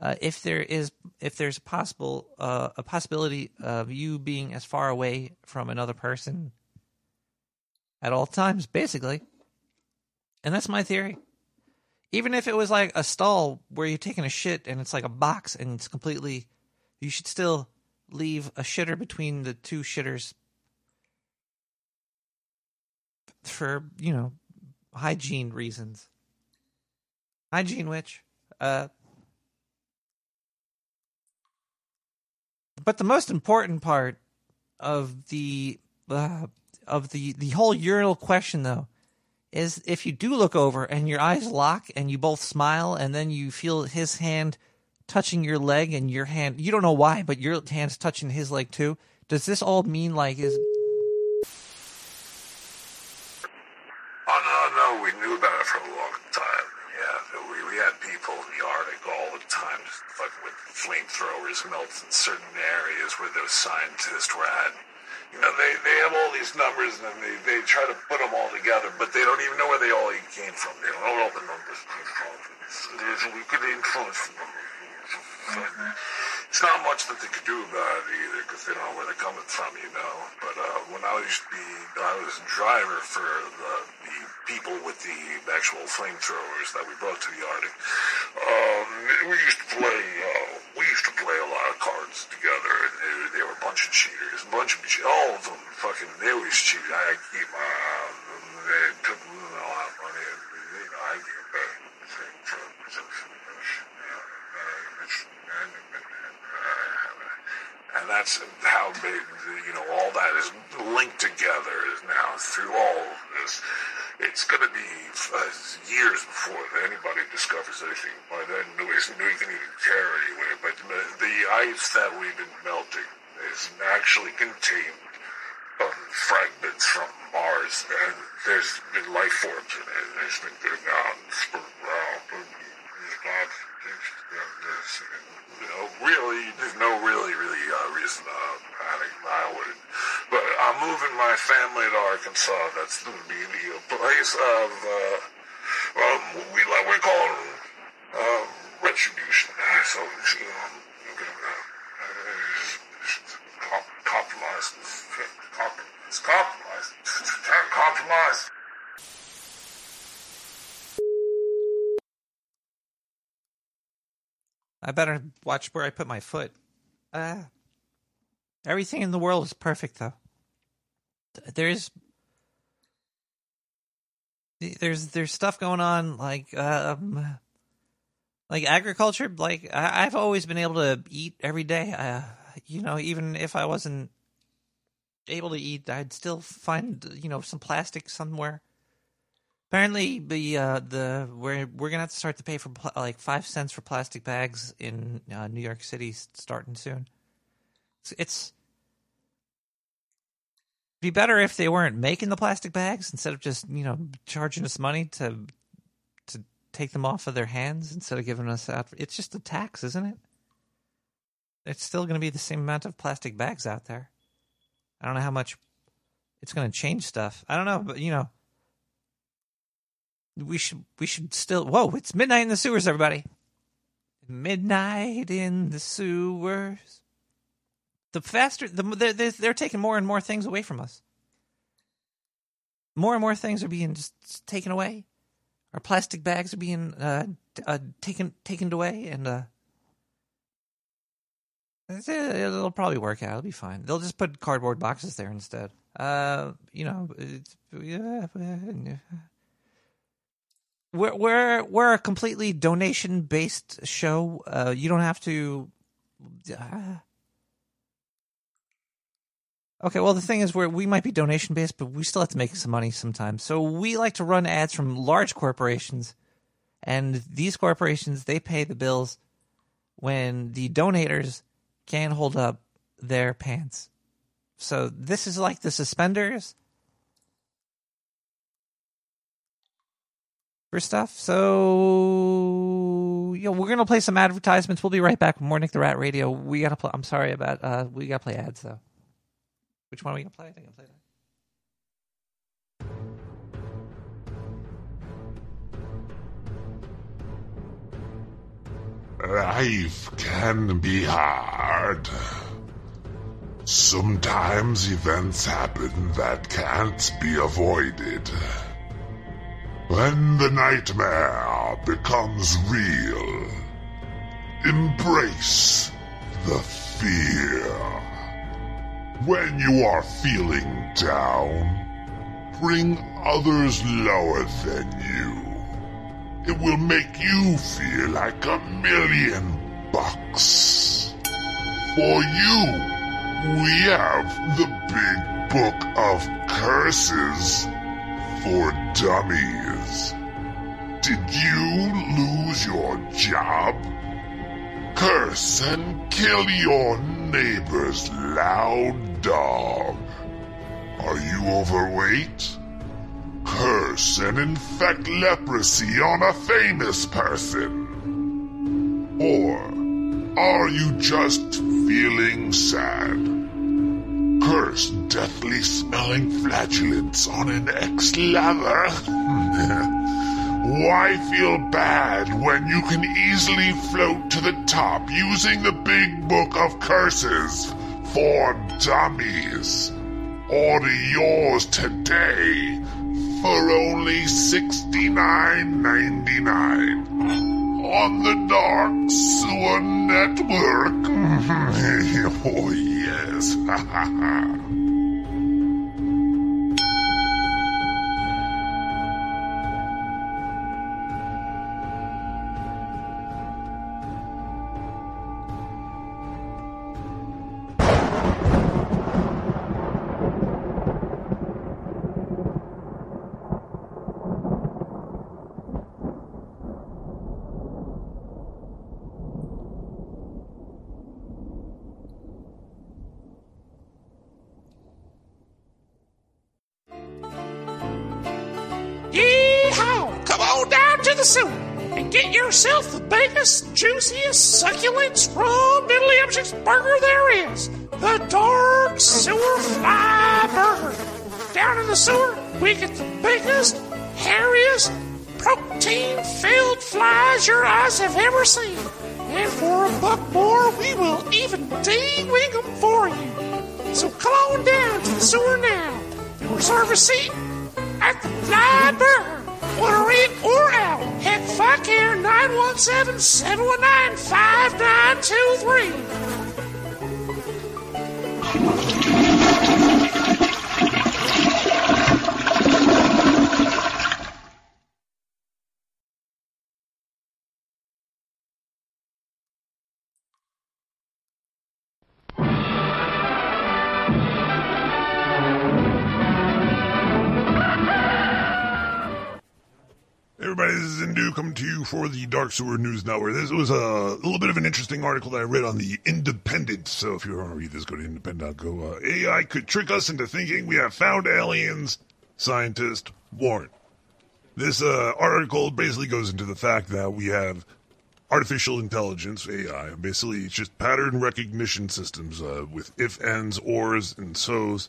uh, if there is if there's possible uh, a possibility of you being as far away from another person at all times, basically. And that's my theory. Even if it was like a stall where you're taking a shit and it's like a box and it's completely, you should still leave a shitter between the two shitters for you know hygiene reasons. Hygiene, which, uh, but the most important part of the uh, of the the whole urinal question though is if you do look over and your eyes lock and you both smile and then you feel his hand touching your leg and your hand you don't know why but your hand's touching his leg too does this all mean like is Oh no, no, we knew about it for a long time. Yeah, we, we had people in the Arctic all the time, just flamethrowers melting certain areas where those scientists were at. You know, they, they have all these numbers and they, they try to put them all together, but they don't even know where they all came from. They don't know all the numbers came from. There's a wicked influence from them. It's not much that they could do about it either, because they don't know where they're coming from, you know. But uh, when I used to be, I was a driver for the, the people with the actual flamethrowers that we brought to the Arctic. Um, we used to play, uh, we used to play a lot of cards together, and they, they were a bunch of cheaters, a bunch of che- all of them fucking, they always cheat. I keep my, uh, they took a lot of money, and, you know, I get back. And that's how big, you know, all that is linked together is now through all of this. It's going to be uh, years before anybody discovers anything. By then, nobody's nobody can even care anyway. But the ice that we've been melting is actually contained um, fragments from Mars, and there's been life forms in it. There's been going on for around. You know, really, there's no really, really uh, reason to panic. I wouldn't. But I'm moving my family to Arkansas. That's going to be the place of, uh, well, we like we call it uh, retribution. So, you know, uh, comp- compromise. Compromise. Compromise. Compromise. I better watch where I put my foot. Uh, everything in the world is perfect, though. There's there's there's stuff going on like um like agriculture. Like I, I've always been able to eat every day. Uh, you know, even if I wasn't able to eat, I'd still find you know some plastic somewhere. Apparently, the uh, the we're we're gonna have to start to pay for pl- like five cents for plastic bags in uh, New York City starting soon. It's, it's be better if they weren't making the plastic bags instead of just you know charging us money to to take them off of their hands instead of giving us out. It's just a tax, isn't it? It's still going to be the same amount of plastic bags out there. I don't know how much it's going to change stuff. I don't know, but you know, we should we should still. Whoa! It's midnight in the sewers, everybody. Midnight in the sewers. The faster, the they're, they're, taking more and more things away from us. More and more things are being just taken away. Our plastic bags are being uh, uh, taken taken away, and uh, it'll probably work out. It'll be fine. They'll just put cardboard boxes there instead. Uh, you know, yeah, we're we're we're a completely donation based show. Uh, you don't have to. Uh, Okay, well the thing is we we might be donation based, but we still have to make some money sometimes. So we like to run ads from large corporations, and these corporations they pay the bills when the donators can't hold up their pants. So this is like the suspenders for stuff. So know, we're gonna play some advertisements. We'll be right back with more Nick the Rat Radio. We gotta play. I'm sorry about. Uh, we gotta play ads though. Which one are we gonna play? I think I'm play that. Life can be hard. Sometimes events happen that can't be avoided. When the nightmare becomes real, embrace the fear. When you are feeling down, bring others lower than you. It will make you feel like a million bucks. For you, we have the big book of curses for dummies. Did you lose your job? Curse and kill your neighbor's loud dog. Are you overweight? Curse and infect leprosy on a famous person. Or are you just feeling sad? Curse deathly smelling flatulence on an ex-lover. <laughs> Why feel bad when you can easily float to the top using the big book of curses for dummies? Order yours today for only $69.99 on the Dark Sewer Network. <laughs> oh, yes. <laughs> juiciest, succulent, strong middle burger there is. The Dark Sewer Fly Burger. Down in the sewer, we get the biggest, hairiest, protein-filled flies your eyes have ever seen. And for a buck more, we will even ding-wing them for you. So come on down to the sewer now reserve a seat at the Fly Burger. Order in or out. Fuck here, 917 719 5923. This is Zindu coming to you for the Dark Sewer News Network. This was a little bit of an interesting article that I read on the Independent. So if you want to read this, go to independent.go. Uh, AI could trick us into thinking we have found aliens. Scientist warn. This uh, article basically goes into the fact that we have artificial intelligence, AI. Basically, it's just pattern recognition systems uh, with if, ands, ors, and so's,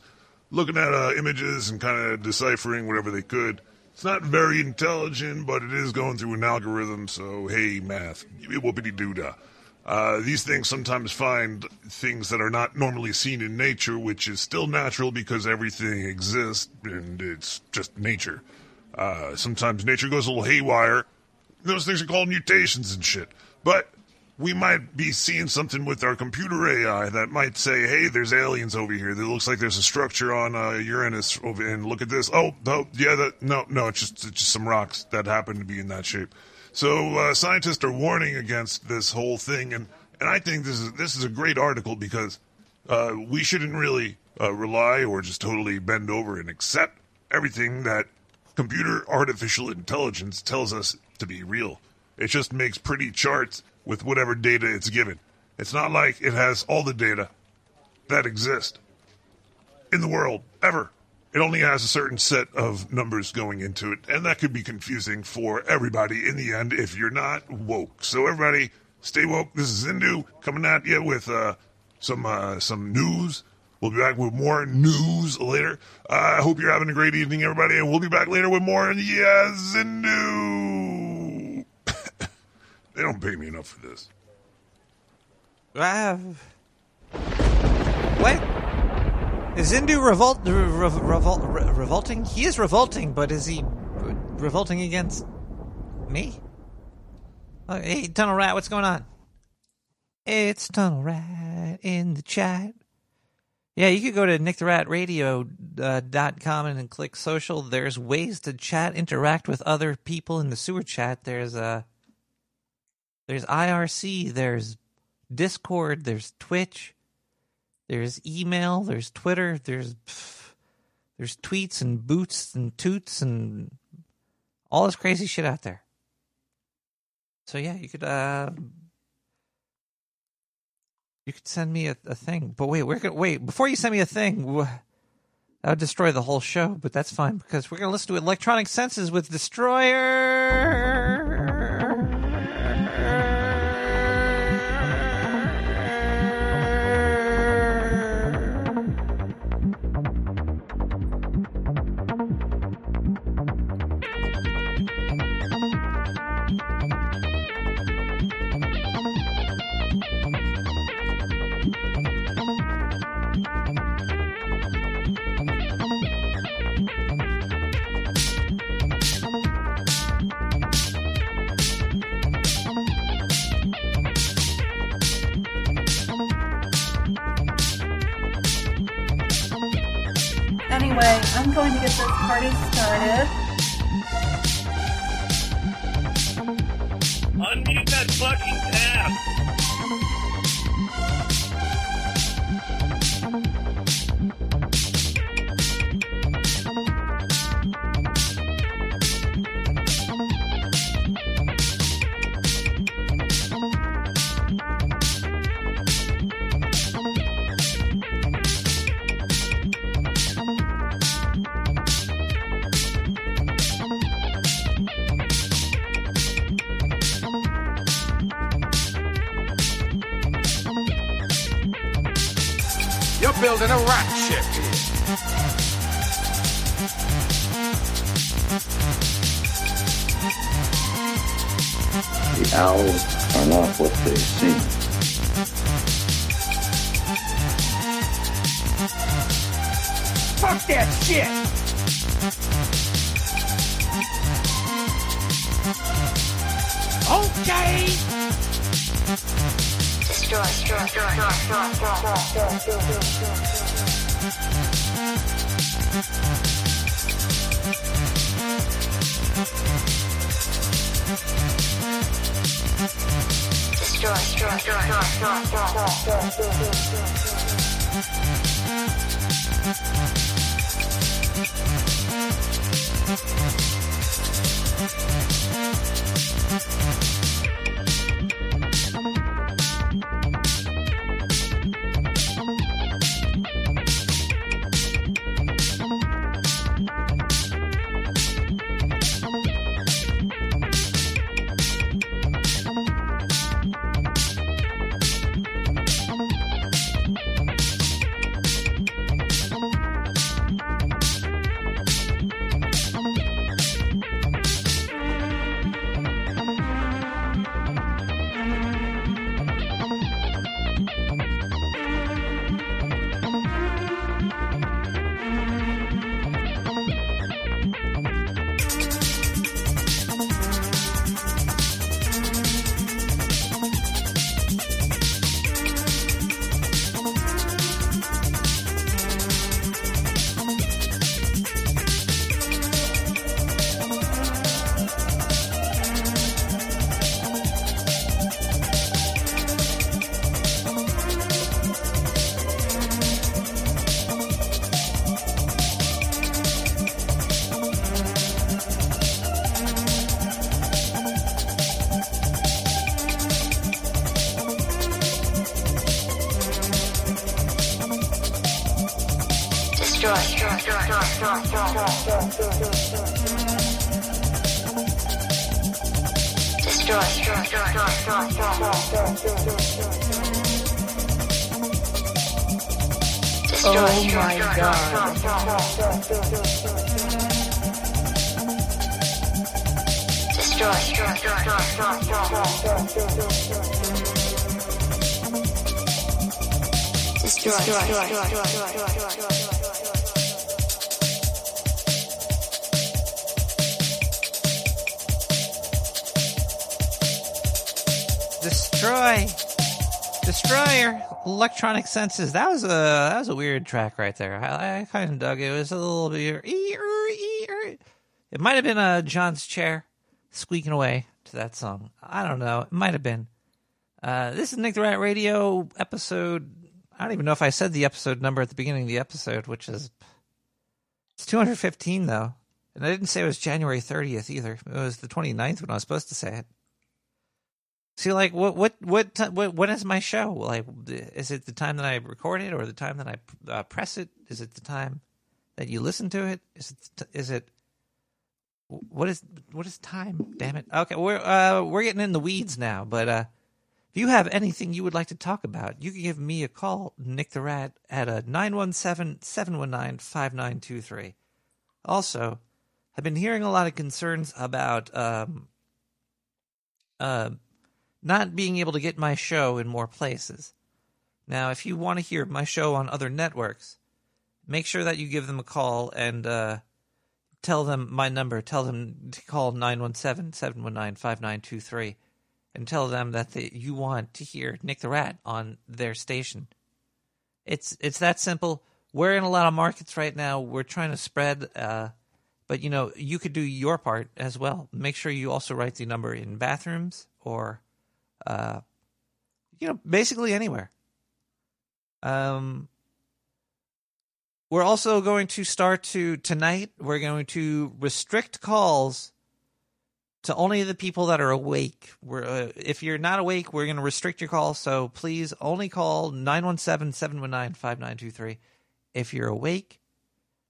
looking at uh, images and kind of deciphering whatever they could. It's not very intelligent, but it is going through an algorithm, so hey, math, whoopity doo dah. Uh, these things sometimes find things that are not normally seen in nature, which is still natural because everything exists and it's just nature. Uh, sometimes nature goes a little haywire. Those things are called mutations and shit. But we might be seeing something with our computer AI that might say, "Hey, there's aliens over here. That looks like there's a structure on uh, Uranus over, and look at this. Oh, no, yeah, that no, no, it's just it's just some rocks that happen to be in that shape." So uh, scientists are warning against this whole thing, and and I think this is this is a great article because uh, we shouldn't really uh, rely or just totally bend over and accept everything that computer artificial intelligence tells us to be real. It just makes pretty charts with whatever data it's given. It's not like it has all the data that exist in the world ever. It only has a certain set of numbers going into it, and that could be confusing for everybody in the end if you're not woke. So everybody, stay woke. This is Zindu coming at you with uh, some uh, some news. We'll be back with more news later. Uh, I hope you're having a great evening, everybody, and we'll be back later with more. Yeah, Zindu. They don't pay me enough for this. Uh, what? Is Zindu revolt, re- re- revol- re- revolting? He is revolting, but is he re- revolting against me? Oh, hey, Tunnel Rat, what's going on? It's Tunnel Rat in the chat. Yeah, you could go to nicktheratradio.com and click social. There's ways to chat, interact with other people in the sewer chat. There's uh, there's IRC, there's Discord, there's Twitch, there's email, there's Twitter, there's there's tweets and boots and toots and all this crazy shit out there. So yeah, you could uh you could send me a, a thing. But wait, we're gonna wait before you send me a thing. That would destroy the whole show, but that's fine because we're gonna listen to Electronic Senses with Destroyer. Going to get this party started. Building a rat ship. The owls are not what they seem. Fuck that shit! Okay! Destroy. Destroy, destroy, destroy, destroy, destroy, destroy, destroy. Oh my god. Destroy. Destroy your electronic senses. That was a that was a weird track right there. I, I kind of dug it. It was a little bit. It might have been uh, John's chair squeaking away to that song. I don't know. It might have been. Uh, this is Nick the Rat Radio episode. I don't even know if I said the episode number at the beginning of the episode, which is it's 215 though, and I didn't say it was January 30th either. It was the 29th when I was supposed to say it. See, like, what, what, what, what, when is my show? Like, is it the time that I record it, or the time that I uh, press it? Is it the time that you listen to it? Is it, is it, what is, what is time? Damn it! Okay, we're uh, we're getting in the weeds now, but uh, if you have anything you would like to talk about, you can give me a call, Nick the Rat, at a 917-719-5923. Also, I've been hearing a lot of concerns about um, uh, not being able to get my show in more places. Now, if you want to hear my show on other networks, make sure that you give them a call and uh, tell them my number. Tell them to call 917 719 5923 and tell them that you want to hear Nick the Rat on their station. It's it's that simple. We're in a lot of markets right now. We're trying to spread, uh, but you know you could do your part as well. Make sure you also write the number in bathrooms or, uh, you know, basically anywhere. Um, we're also going to start to tonight. We're going to restrict calls to only the people that are awake. We're, uh, if you're not awake, we're going to restrict your call. So please only call 917-719-5923 if you're awake.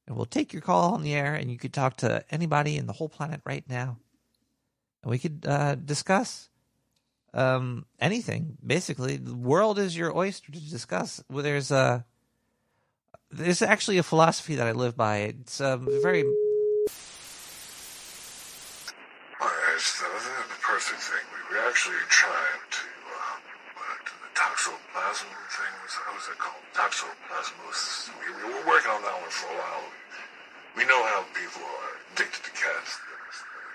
And we'll take your call on the air and you could talk to anybody in the whole planet right now. And we could uh, discuss um, anything. Basically, the world is your oyster to discuss. Well, there's a there's actually a philosophy that I live by. It's um, very Alright, so the, the perfect thing. We were actually trying to, uh, uh, do the toxoplasm thing. Was, how was it called? Toxoplasmosis. We, we were working on that one for a while. We know how people are addicted to cats. The,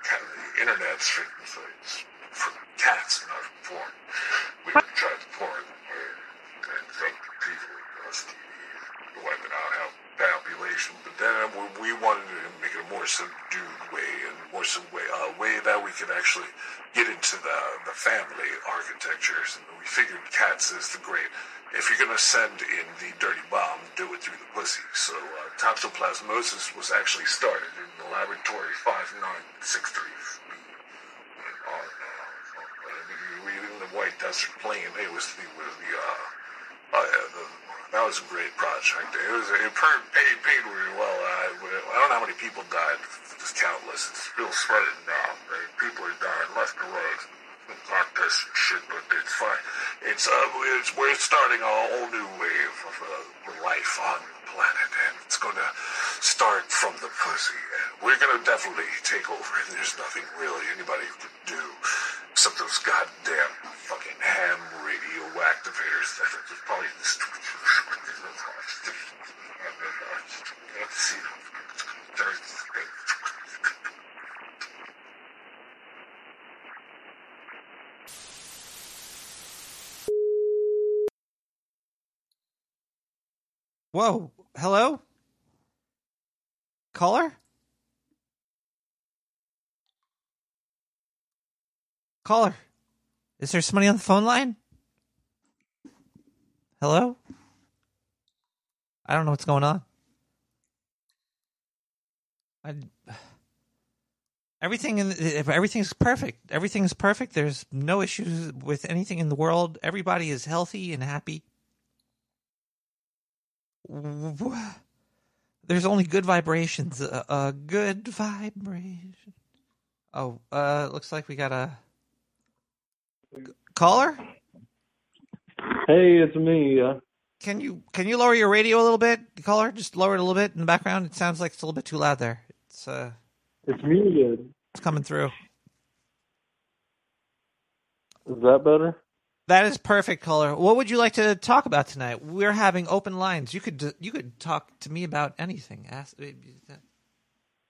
cat, the internet's written sites for cats, not for porn. We tried the porn where and some people with STDs wiping out how population, but then we, wanted to make it a more subdued way and more some way, uh, way that we could actually get into the the family architectures. And we figured cats is the great. If you're gonna send in the dirty bomb, do it through the pussy. So uh, toxoplasmosis was actually started in the laboratory 5963. On, uh, we in White Desert Plain. It was the, the uh, uh, the, that was a great project. It was it paid paid, really well. I, I don't know how many people died. It's countless. It's still spreading now. right? People are dying left and right. Contest and shit, but it's fine. It's uh, it's we're starting a whole new wave of uh, life on the planet, and it's gonna start from the pussy. And we're gonna definitely take over. And there's nothing really anybody can do except those goddamn fucking ham radio activators that just probably just. Whoa. Hello? Caller? Caller. Is there somebody on the phone line? Hello? I don't know what's going on. I, everything in everything's perfect. Everything's perfect. There's no issues with anything in the world. Everybody is healthy and happy. There's only good vibrations. A uh, uh, good vibration. Oh, uh, looks like we got a caller. Hey, it's me. Uh, Can you can you lower your radio a little bit, caller? Just lower it a little bit in the background. It sounds like it's a little bit too loud there. It's uh, it's muted. it's coming through. Is that better? That is perfect, caller. What would you like to talk about tonight? We're having open lines. You could you could talk to me about anything. Ask.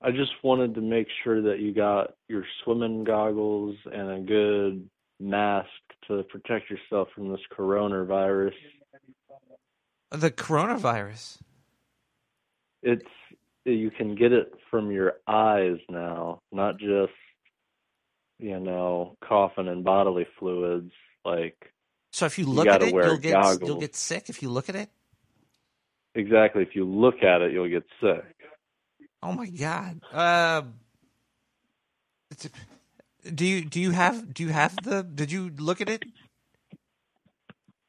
I just wanted to make sure that you got your swimming goggles and a good mask to protect yourself from this coronavirus. The coronavirus. It's you can get it from your eyes now, not just you know coughing and bodily fluids. Like So if you You look gotta at it, you'll get goggles. you'll get sick if you look at it. exactly, if you look at it, you'll get sick. Oh my god. Uh, it's- do you do you have do you have the did you look at it?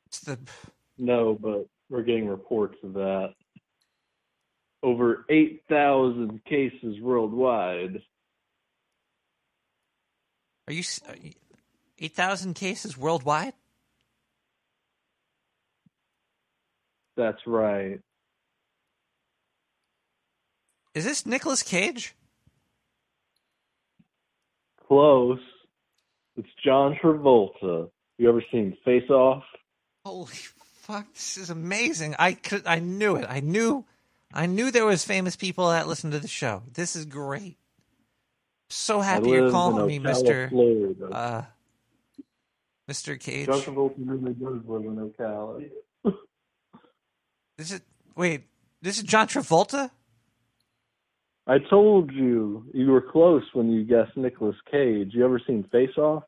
It's the No, but we're getting reports of that. Over 8,000 cases worldwide. are you are you- 8,000 cases worldwide? That's right. Is this Nicolas Cage? Close. It's John Travolta. You ever seen Face Off? Holy fuck, this is amazing. I could I knew it. I knew I knew there was famous people that listen to the show. This is great. So happy you're calling me, Mister uh, Mister Cage. John Travolta really does live in Ocala. <laughs> This is wait. This is John Travolta. I told you you were close when you guessed Nicolas Cage. You ever seen Face Off?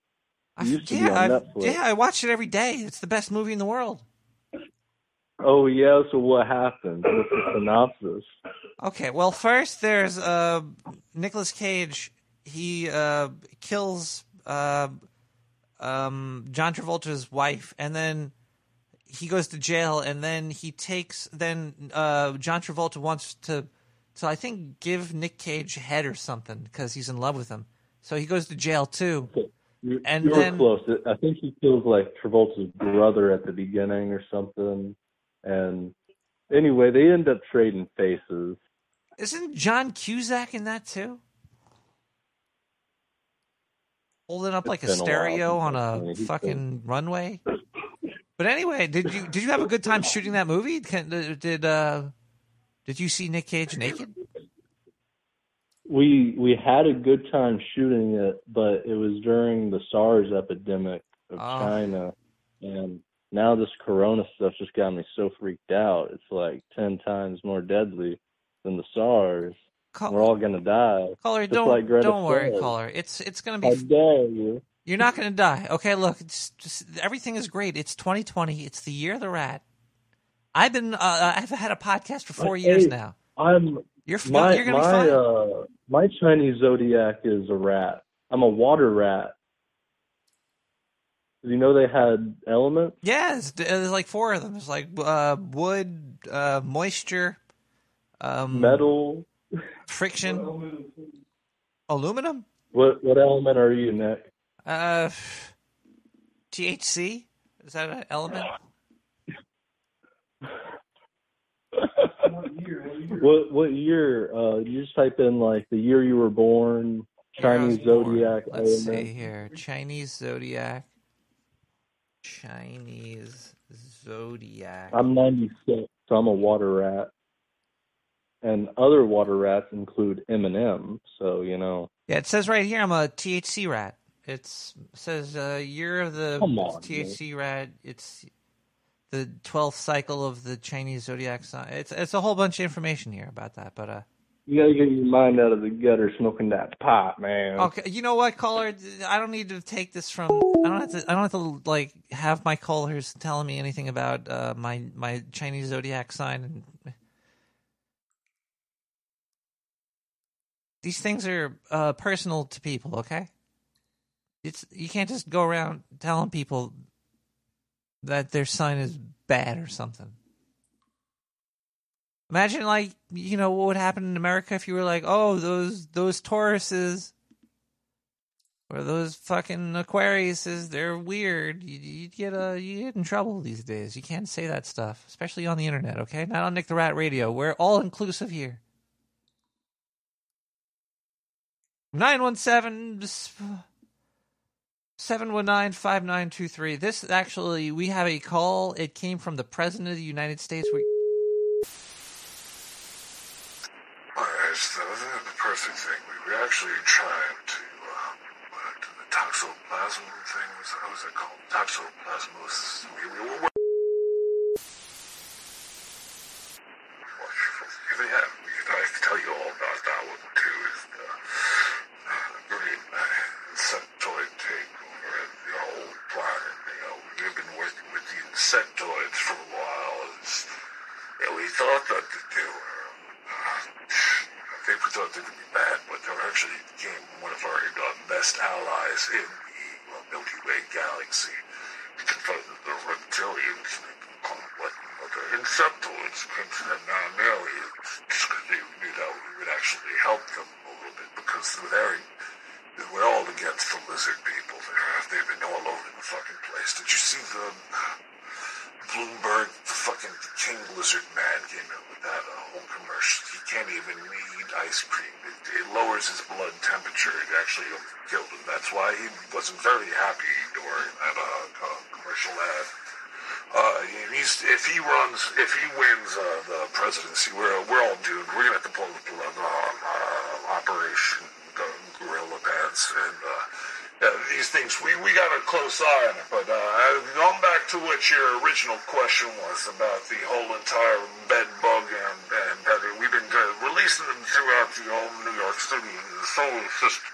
It used to be Yeah, I, yeah, I watch it every day. It's the best movie in the world. Oh yeah, so what happened? What's the synopsis? Okay, well, first there's uh, Nicolas Cage. He uh, kills uh, um, John Travolta's wife, and then he goes to jail, and then he takes. Then uh, John Travolta wants to, to I think, give Nick Cage head or something because he's in love with him. So he goes to jail too. You, And you then- close. I think he kills like Travolta's brother at the beginning or something. And anyway, they end up trading faces. Isn't John Cusack in that too? Holding up like a been a stereo on a seen it. He's fucking runway. But anyway, did you did you have a good time shooting that movie? Can, did uh did you see Nick Cage naked? We we had a good time shooting it, but it was during the SARS epidemic of Oh. China, and now this Corona stuff just got me so freaked out. It's like ten times more deadly than the SARS. Call- We're all gonna die. Caller, don't like don't worry, said. caller. It's it's gonna be. dare you? You're not gonna die. Okay, look, it's just everything is great. It's 2020. It's the year of the rat. I've been uh, I've had a podcast for four years now. I'm You're my you're gonna be fine. uh my Chinese zodiac is a rat. I'm a water rat. Did you know they had elements? Yeah, there's like four of them. There's like uh, wood, uh, moisture, um, Metal. friction, <laughs> aluminum, What what element are you, Nick? uh, THC. Is that an element? What what year? Uh, you just type in like the year you were born, Chinese born. zodiac Let's see here. Chinese zodiac. Chinese zodiac. I'm 96, so I'm a water rat. And other water rats include Eminem, so you know. Yeah, it says right here I'm a THC rat. It's it says uh, year of the on, THC rat. It's the twelfth cycle of the Chinese zodiac sign. It's it's a whole bunch of information here about that. But uh, You gotta get your mind out of the gutter smoking that pot, man. okay, you know what, caller? I don't need to take this from. I don't have to. I don't have to like have my callers telling me anything about uh, my my Chinese zodiac sign. and These things are uh, personal to people. Okay, it's you can't just go around telling people that their sign is bad or something. Imagine like you know what would happen in America if you were like, oh those those Tauruses or those fucking Aquariuses, they're weird. You, you get uh, you get in trouble these days. You can't say that stuff, especially on the internet. Okay, not on Nick the Rat Radio. We're all inclusive here. 917 719 5923. This actually, we have a call. It came from the President of the United States. We, so the, the perfect thing. We were actually trying to, uh, what, the toxoplasm thing, was, how was it called? Toxoplasmosis. We, we were. Yeah, we could, I could tell you all about that one too. Is the, uh, the great uh, insectoid takeover of the whole planet. You know, we've been working with the insectoids for a while. Yeah, we thought that they were they thought they could be bad, but they actually became one of our uh, best allies in the uh, Milky Way galaxy. We confronted the reptilians, they them like the insectoids, into them now aliens, because they knew that we would actually help them a little bit, because they're, we're all against the lizard people. They've been all over the fucking place. Did you see the Bloomberg, fucking King Lizard Man came out with that uh, whole commercial. He can't even eat ice cream. It, it lowers his blood temperature. It actually killed him. That's why he wasn't very happy during that uh, uh, commercial ad. Uh, he's if he runs, if he wins uh, the presidency, we're we're all doomed. We're gonna have to pull the plug on uh, Operation uh, Gorilla Pants and. Yeah, these things, we, we got a close eye on it, but uh, going back to what your original question was about the whole entire bed bug and, and that we've been uh, releasing them throughout the whole New York City the solar system.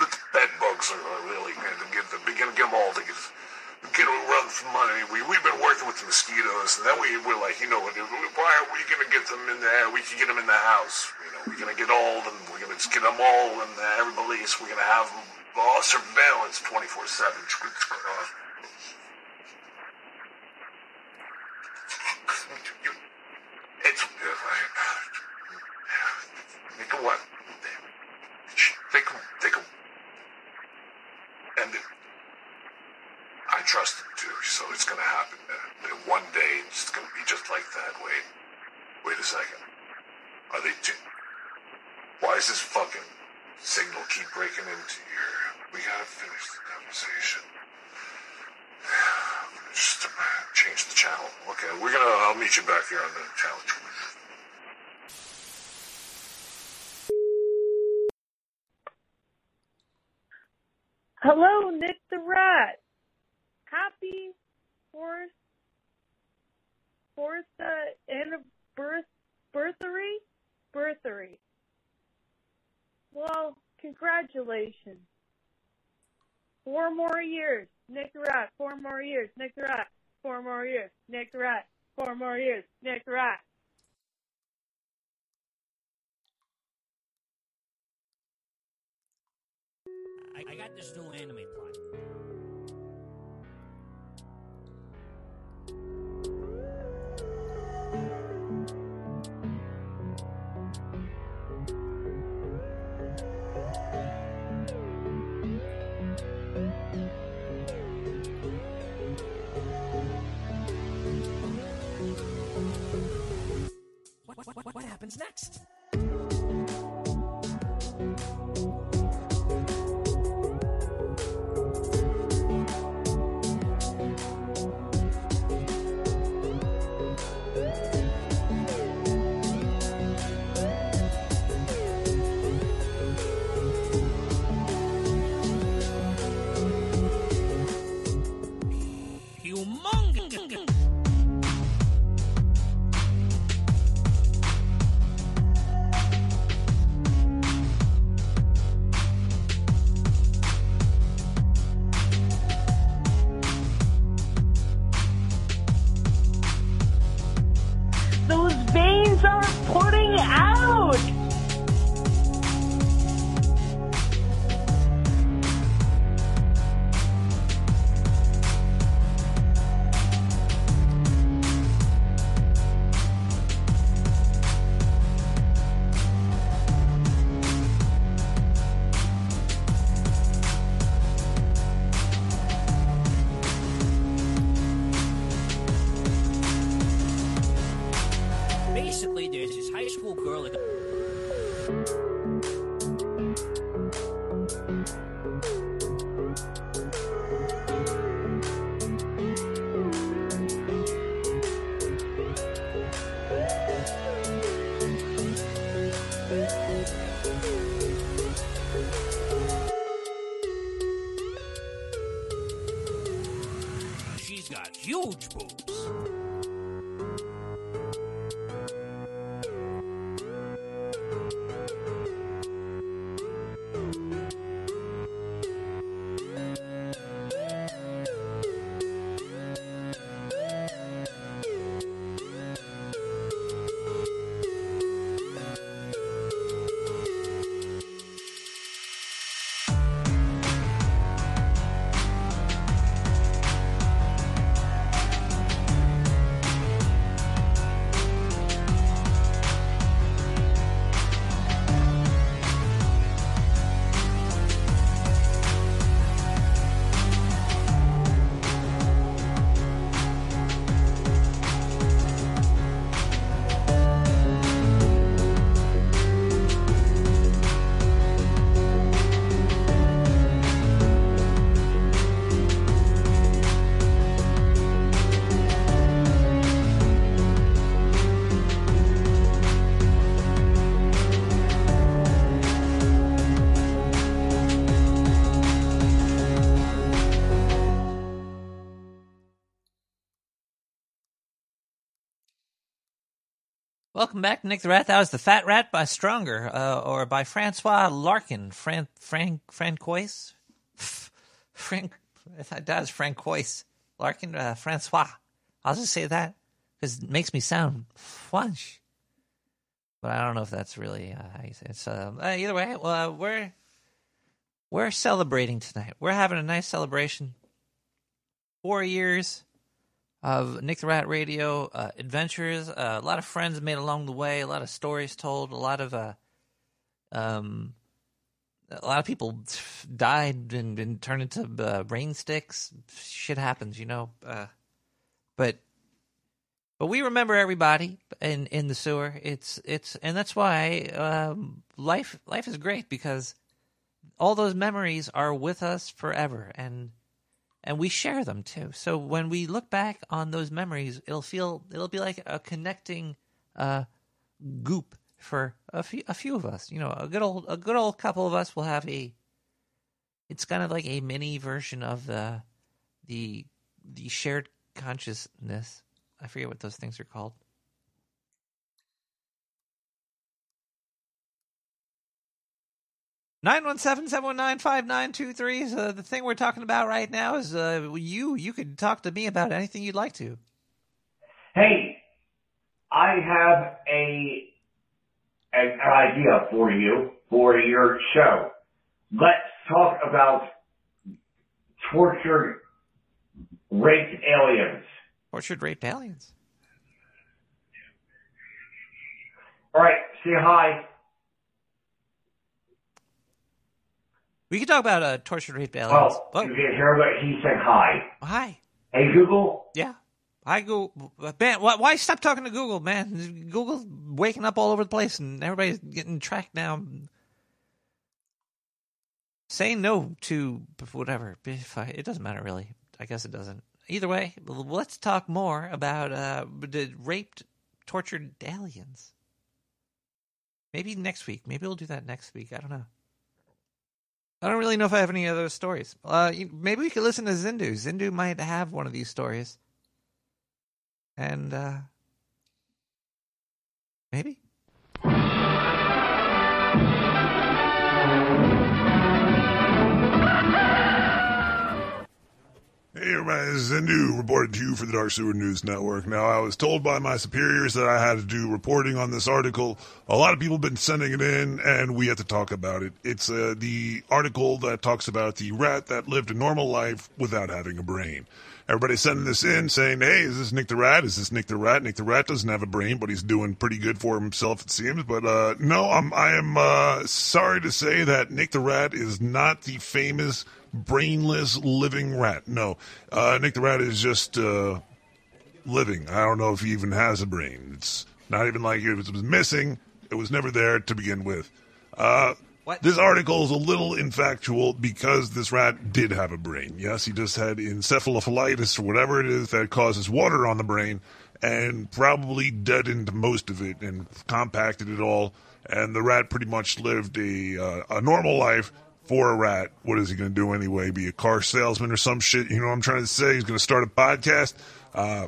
The <laughs> bed bugs are really going to get them, going to all to get get a run for money. We we've been working with the mosquitoes, and then we were like, you know, why are we gonna get them in there? We can get them in the house. You know, we're gonna get all them. We're gonna get them all in the every police. We're gonna have all surveillance twenty four seven. Happens next? Welcome back, Nick the Rat. That was the Fat Rat by Stronger, uh, or by Francois Larkin. Fran Frank Francois, <laughs> Frank. That was Francois Larkin. Uh, Francois. I'll just say that because it makes me sound French. But I don't know if that's really uh, how you say it. So uh, either way, well, uh, we're we're celebrating tonight. We're having a nice celebration. Four years of Nick the Rat Radio uh, adventures. Uh, a lot of friends made along the way. A lot of stories told. A lot of uh, um, a lot of people died and, turned into uh, rain sticks. Shit happens, you know. Uh, but but we remember everybody in in the sewer. It's it's and that's why um, life life is great because all those memories are with us forever and and we share them too. So when we look back on those memories, it'll feel it'll be like a connecting uh, goop for a few, a few of us. You know, a good old a good old couple of us will have a. It's kind of like a mini version of the the the shared consciousness. I forget what those things are called. 917-719-5923 uh, the thing we're talking about right now is uh, you you can talk to me about anything you'd like to. Hey i have a an idea for you for your show. Let's talk about tortured raped aliens. Tortured raped aliens. All right say hi. We could talk about uh, tortured, raped aliens. Well, you can hear what he said hi. Hi. Hey, Google. Yeah. I go, man. Why, why stop talking to Google, man? Google's waking up all over the place, and everybody's getting tracked down. Say no to whatever. It doesn't matter really. I guess it doesn't. Either way, let's talk more about uh, the raped, tortured aliens. Maybe next week. Maybe we'll do that next week. I don't know. I don't really know if I have any other stories. Uh, maybe we could listen to Zindu. Zindu might have one of these stories. And, uh, maybe. Hey everybody, this is Zindu reporting to you for the Dark Sewer News Network. Now, I was told by my superiors that I had to do reporting on this article. A lot of people have been sending it in, and we have to talk about it. It's uh, the article that talks about the rat that lived a normal life without having a brain. Everybody's sending this in saying, hey, is this Nick the Rat? Is this Nick the Rat? Nick the Rat doesn't have a brain, but he's doing pretty good for himself, it seems. But uh, no, I'm, I am uh, sorry to say that Nick the Rat is not the famous brainless living rat. No, uh, Nick the Rat is just uh, living. I don't know if he even has a brain. It's not even like it was, missing. It was never there to begin with. Uh, This article is a little infactual because this rat did have a brain. Yes, he just had encephalitis or whatever it is that causes water on the brain and probably deadened most of it and compacted it all. And the rat pretty much lived a, uh, a normal life for a rat. What is he going to do anyway? Be a car salesman or some shit? You know what I'm trying to say? He's going to start a podcast? Uh,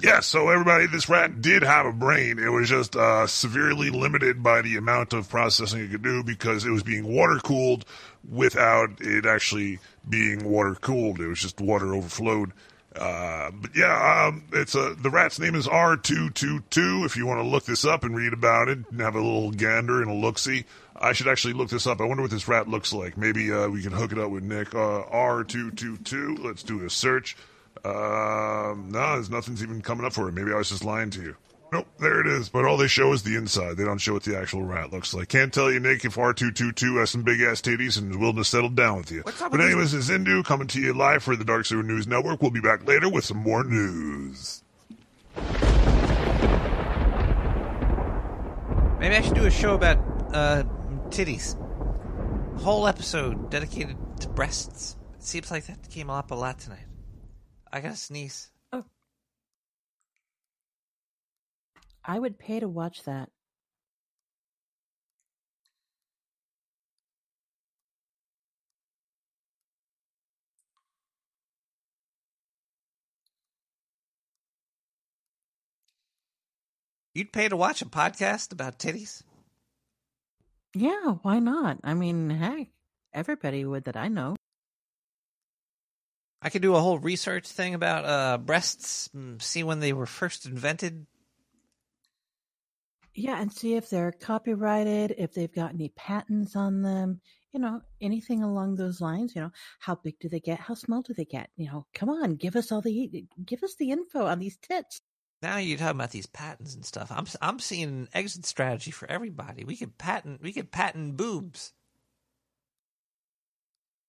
yeah, so everybody, this rat did have a brain. It was just uh, severely limited by the amount of processing it could do because it was being water cooled without it actually being water cooled. It was just water overflowed. Uh, but yeah, um, it's a the rat's name is R222. If you want to look this up and read about it and have a little gander and a look see, I should actually look this up. I wonder what this rat looks like. Maybe uh, we can hook it up with Nick. Uh, R222. Let's do a search. Um, no, there's nothing's even coming up for it. Maybe I was just lying to you. Nope, there it is. But all they show is the inside. They don't show what the actual rat looks like. Can't tell you, Nick, if R222 has some big ass titties and is willing to settle down with you. But anyways, it's Zindu coming to you live for the Dark Sewer News Network. We'll be back later with some more news. Maybe I should do a show about uh, titties. Whole episode dedicated to breasts. It seems like that came up a lot tonight. I gotta sneeze. Oh. I would pay to watch that. You'd pay to watch a podcast about titties? Yeah, why not? I mean, heck, everybody would that I know. I could do a whole research thing about uh, breasts, see when they were first invented. Yeah, and see if they're copyrighted, if they've got any patents on them, you know, anything along those lines. You know, how big do they get? How small do they get? You know, come on, give us all the give us the info on these tits. Now you're talking about these patents and stuff. I'm I'm seeing an exit strategy for everybody. We could patent we could patent boobs.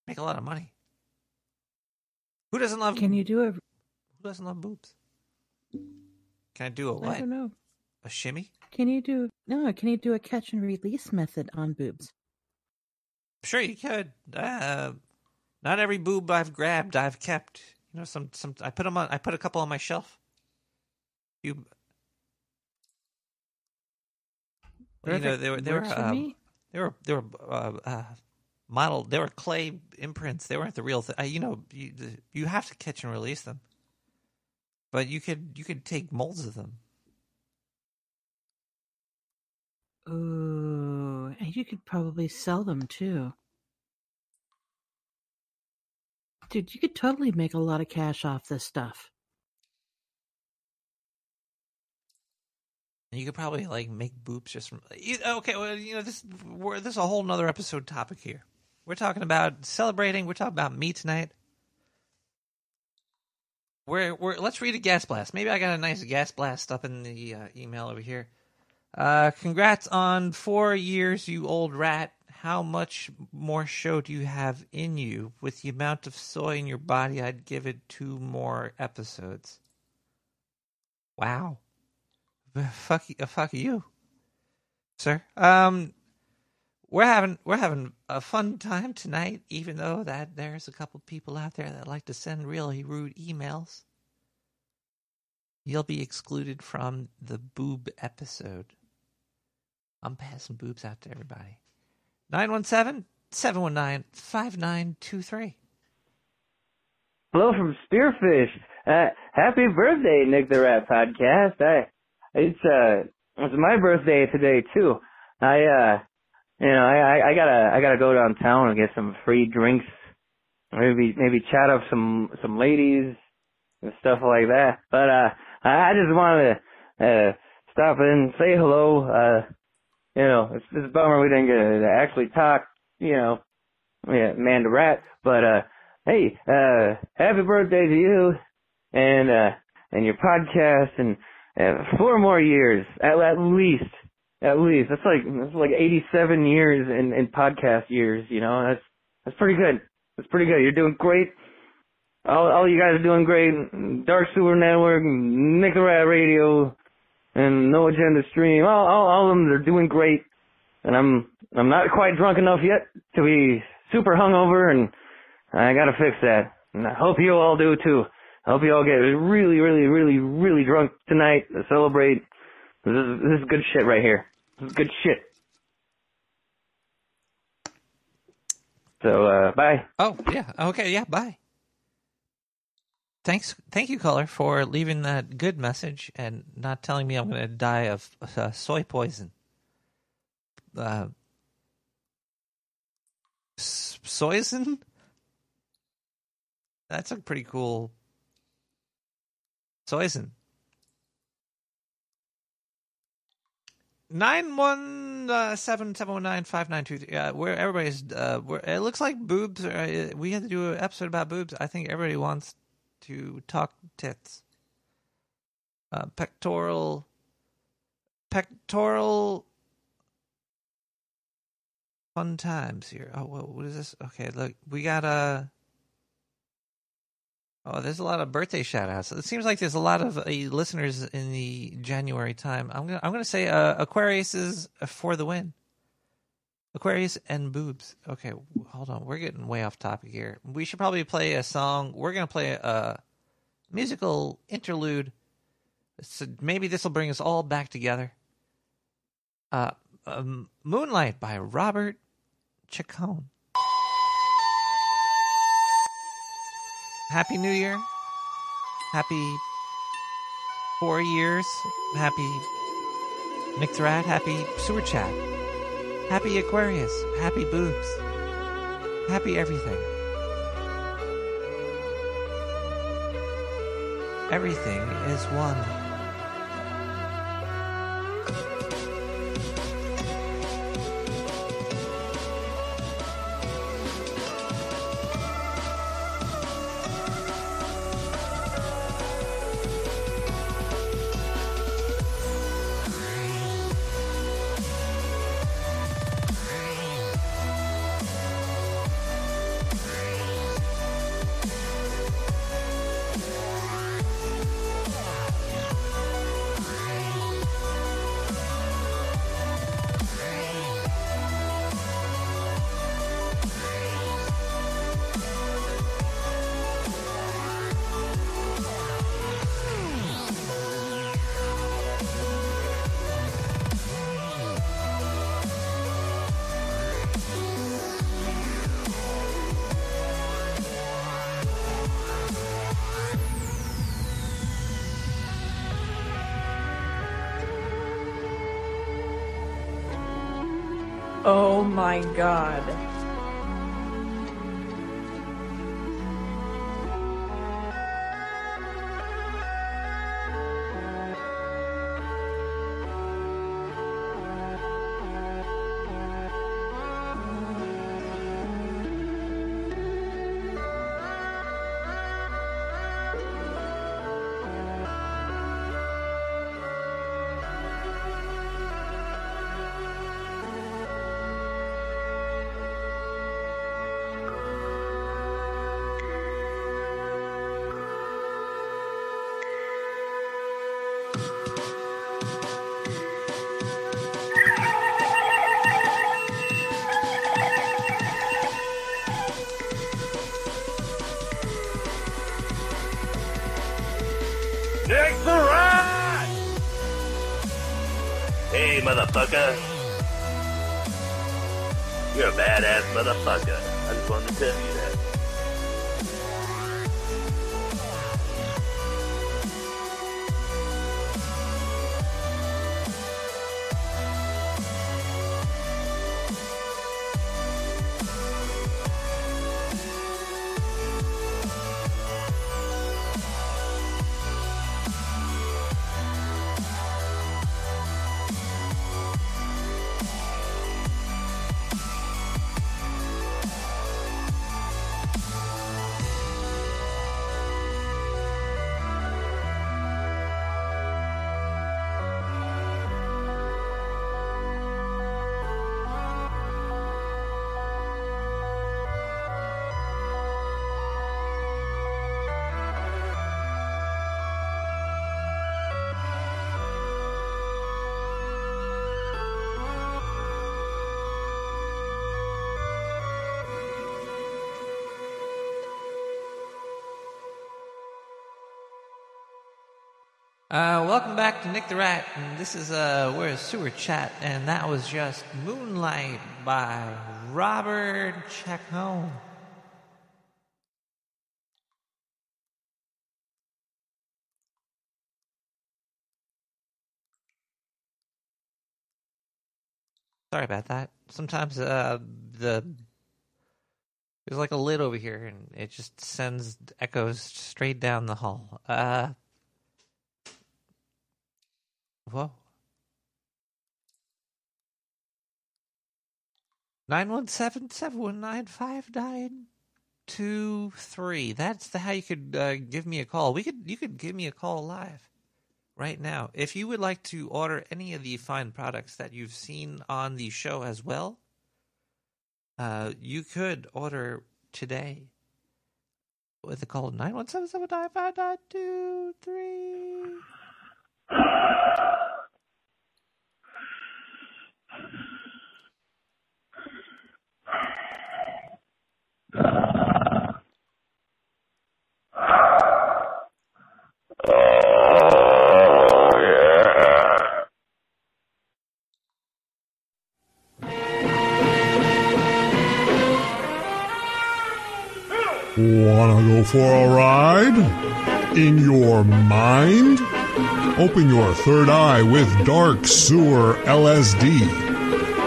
Make a lot of money. Who doesn't love? Can you do a? Who doesn't love boobs? Can I do a what? I don't know. A shimmy? Can you do no? Can you do a catch and release method on boobs? Sure, you could. Uh, not every boob I've grabbed, I've kept. You know, some some. I put them on. I put a couple on my shelf. You. You know, they were they were um, they were they were uh, uh, model. They were clay imprints. They weren't the real thing. Uh, you know, you you have to catch and release them. But you could you could take molds of them. Ooh, and you could probably sell them too. Dude, you could totally make a lot of cash off this stuff. And you could probably like make boobs just from. Okay, well, you know this. We're, this is a whole nother episode topic here. We're talking about celebrating. We're talking about me tonight. We're, we're let's read a gas blast. Maybe I got a nice gas blast up in the uh, email over here. Uh, congrats on four years, you old rat. How much more show do you have in you? With the amount of soy in your body, I'd give it two more episodes. Wow. <laughs> Fuck, uh, fuck you, sir. Um, we're having we're having a fun time tonight, even though that there's a couple people out there that like to send really rude emails. You'll be excluded from the boob episode. I'm passing boobs out to everybody. 917 719 5923. Hello from Spearfish. Uh, happy birthday, Nick the Rat Podcast. I, it's uh, it's my birthday today too. I uh, you know, I, I, gotta, I gotta go downtown and get some free drinks. Maybe, maybe chat up some, some ladies and stuff like that. But uh, I I just wanted to uh, stop in, say hello. Uh, you know, it's, it's a bummer we didn't get to actually talk. You know, yeah, man to rat. But uh, hey, uh, happy birthday to you and uh, and your podcast and uh, four more years at, at least. At least that's like that's like 87 years in in podcast years. You know, that's that's pretty good. That's pretty good. You're doing great. All all you guys are doing great. Dark Sewer Network, Nick Radio, and No Agenda Stream. All all all of them are doing great. And I'm I'm not quite drunk enough yet to be super hungover, and I gotta fix that. And I hope you all do too. I hope you all get really, really, really, really drunk tonight to celebrate. This is this is good shit right here. This is good shit. So uh bye. Oh, yeah. Okay, yeah, bye. thanks, thank you, caller, for leaving that good message and not telling me I'm going to die of uh, soy poison. Uh, That's a pretty cool soyson. Nine one uh, seven seven one nine five nine two three. Uh, where everybody's, uh, where it looks like boobs. Are, we had to do an episode about boobs. I think everybody wants to talk tits. Uh, pectoral, pectoral. Fun times here. Oh, what, what is this? Okay, look, we got a. Oh, there's a lot of birthday shout outs. It seems like there's a lot of uh, listeners in the January time. I'm gonna I'm gonna say uh, Aquarius is for the win. Aquarius and boobs. Okay, hold on. We're getting way off topic here. We should probably play a song. We're gonna play a musical interlude. So maybe this will bring us all back together. Uh, um, Moonlight by Robert Chacon. Happy New Year. Happy four years. Happy Nick the Rat. Happy Sewer Chat. Happy Aquarius. Happy Boobs. Happy everything. Everything is one. My god. back to Nick the Rat, and this is uh, we're a sewer chat, and that was just Moonlight by Robert Chacon. Sorry about that. Sometimes uh, the there's like a lid over here, and it just sends echoes straight down the hall. Uh, two three. That's the how you could uh, give me a call. We could you could give me a call live right now if you would like to order any of the fine products that you've seen on the show as well. Uh, you could order today with a call nine one seven seven nine five nine two three. Wanna go for a ride? In your mind? Open your third eye with Dark Sewer LSD.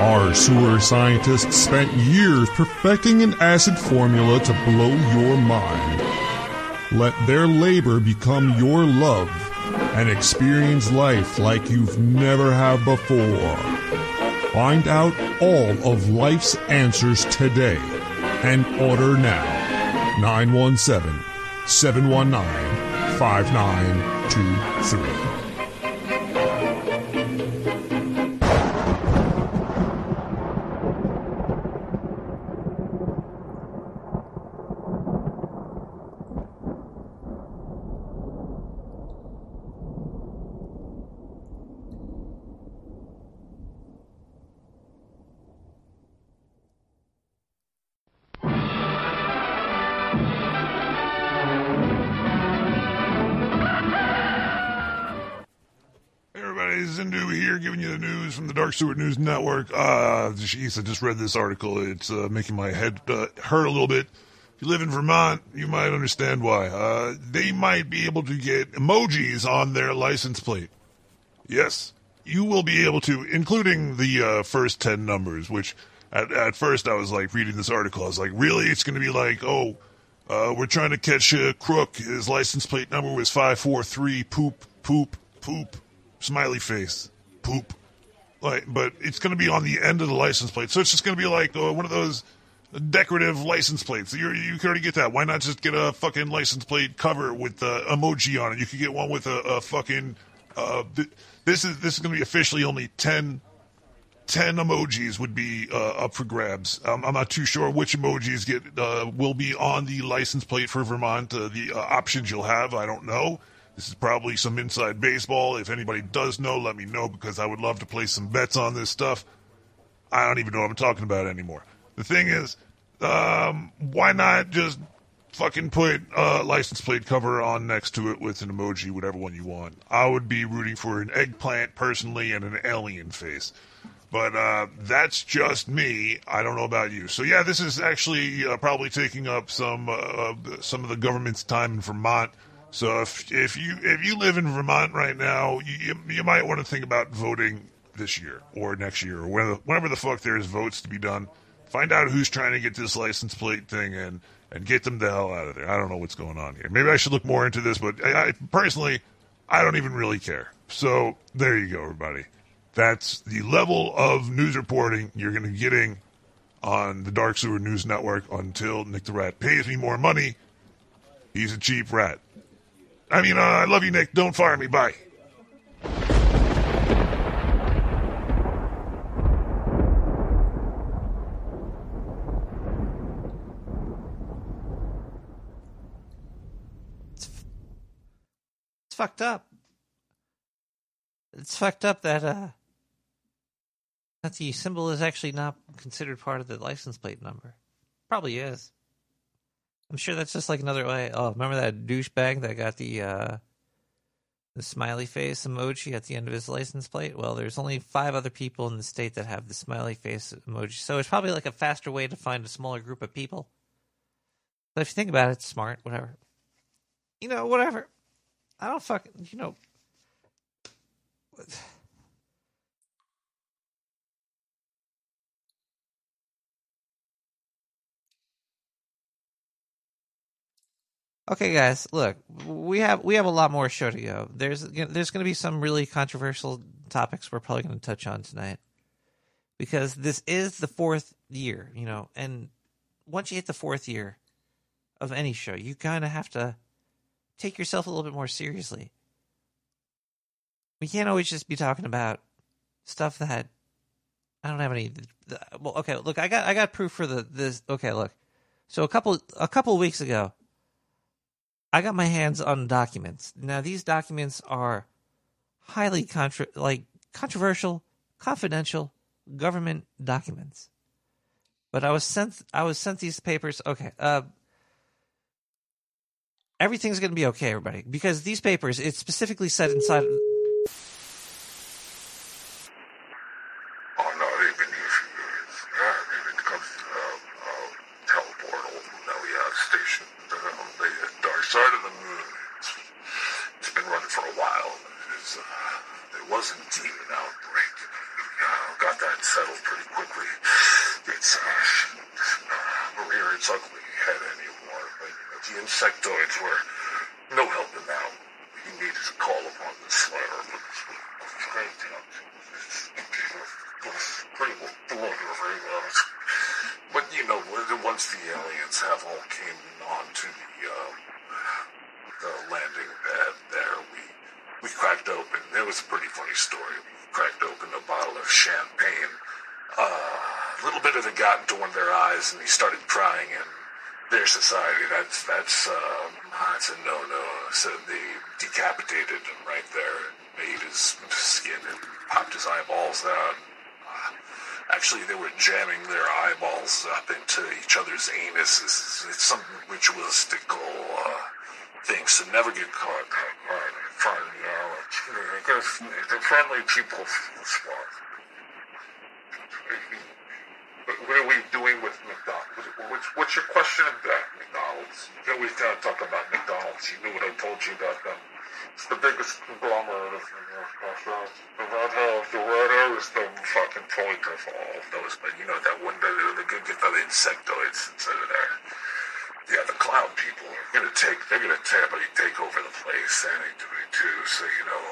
Our sewer scientists spent years perfecting an acid formula to blow your mind. Let their labor become your love and experience life like you've never have before. Find out all of life's answers today and order now. 917 719 5923. Dark Sewer News Network. Uh, jeez, I just read this article. It's uh, making my head uh, hurt a little bit. If you live in Vermont, you might understand why. Uh, they might be able to get emojis on their license plate. Yes, you will be able to, including the uh, first 10 numbers, which at, at first I was like reading this article, I was like, really? It's going to be like, oh, uh, we're trying to catch a crook. His license plate number was 543, poop, poop, poop, smiley face, poop. Like, but it's going to be on the end of the license plate. So it's just going to be like uh, one of those decorative license plates. you you can already get that. Why not just get a fucking license plate cover with the emoji on it? You could get one with a, a fucking. Uh, th- this is this is going to be officially only 10, 10 emojis would be uh, up for grabs. Um, I'm not too sure which emojis get uh, will be on the license plate for Vermont. Uh, the uh, options you'll have, I don't know. This is probably some inside baseball. If anybody does know, let me know because I would love to place some bets on this stuff. I don't even know what I'm talking about anymore. The thing is, um, why not just fucking put a license plate cover on next to it with an emoji, whatever one you want? I would be rooting for an eggplant personally and an alien face. But uh, that's just me. I don't know about you. So yeah, this is actually uh, probably taking up some uh, some of the government's time in Vermont. So if if you if you live in Vermont right now, you you might want to think about voting this year or next year or whenever, whenever the fuck there's votes to be done. Find out who's trying to get this license plate thing and and get them the hell out of there. I don't know what's going on here. Maybe I should look more into this, but I, I personally I don't even really care. So there you go, everybody. That's the level of news reporting you're going to be getting on the Dark Sewer News Network until Nick the Rat pays me more money. He's a cheap rat. I mean, uh, I love you, Nick. Don't fire me. Bye. It's fucked up. It's fucked up that uh that the symbol is actually not considered part of the license plate number. Probably is. I'm sure that's just like another way. Oh, remember that douchebag that got the uh the smiley face emoji at the end of his license plate? Well, there's only five other people in the state that have the smiley face emoji. So it's probably like a faster way to find a smaller group of people. But if you think about it, it's smart, whatever. You know, whatever. I don't fucking, you know. Okay, guys, look, we have we have a lot more show to go. There's there's going to be some really controversial topics we're probably going to touch on tonight because this is the fourth year, you know, and once you hit the fourth year of any show, you kind of have to take yourself a little bit more seriously. We can't always just be talking about stuff that I don't have any. Well, okay, look, I got I got proof for the this. Okay, look, so a couple a couple weeks ago, I got my hands on documents. Now these documents are highly contra like controversial, confidential government documents. But I was sent I was sent these papers. Okay, uh, everything's going to be okay, everybody, because these papers it specifically said inside. Oh no, even if yeah, even it comes to uh, uh, teleportal, now we have station, uh, the dark side of the moon. It's, it's been running for a while. It's, uh, there was indeed an outbreak. Uh, got that settled pretty quickly. It's uh, uh, Maria, it's ugly had anymore, but you know, the insectoids were no helping out. You needed to call upon the Slayer, but straight up. Pretty well blundering out. But you know, once the aliens have all came onto the uh, the landing pad there, we we cracked open. It was a pretty funny story. We cracked open a bottle of champagne. Uh, a little bit of it got into one of their eyes, and he started crying. And their society, that's that's um, that's a no-no. So they decapitated him right there, and made his skin and popped his eyeballs out. Actually, they were jamming their eyeballs up into each other's anuses. It's some ritualistical uh, thing, so never get caught. Right, fine, you know, I guess people. What are we doing with McDonald's? What's, your question about McDonald's? You always gotta talk about McDonald's. You knew what I told you about them. It's the biggest conglomerate of restaurants. The Red House, the Red House is the fucking point of all of those. But you know that one, the, the good get the insectoids instead of there. Yeah, the cloud people are gonna take, they're gonna take, take over the place, and they too. So, you know,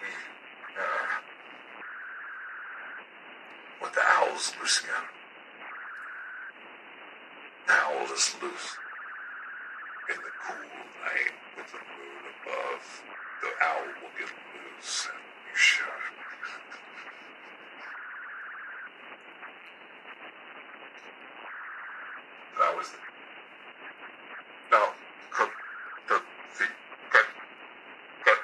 we, uh, with the owls loose again. The owl is loose. In the cool night with the moon above, the owl will get loose and be shot. That was no, cook, cook, see, cut, cut.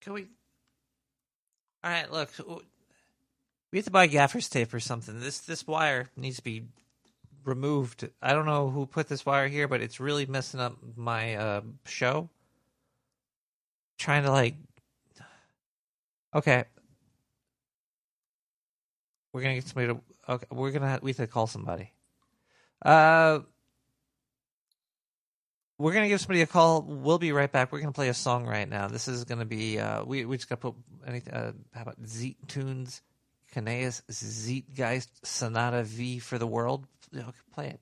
Can we? All right, look, we have to buy gaffer's tape or something. This this wire needs to be removed. I don't know who put this wire here, but it's really messing up my uh, show. Trying to like, okay, we're gonna get somebody to. Okay, we're gonna we have to call somebody. Uh, we're gonna give somebody a call. We'll be right back. We're gonna play a song right now. This is gonna be. Uh, we we just gotta put anything. Uh, how about Zeet Tunes, Kanaeus Zeitgeist Sonata V for the world. Okay, play it.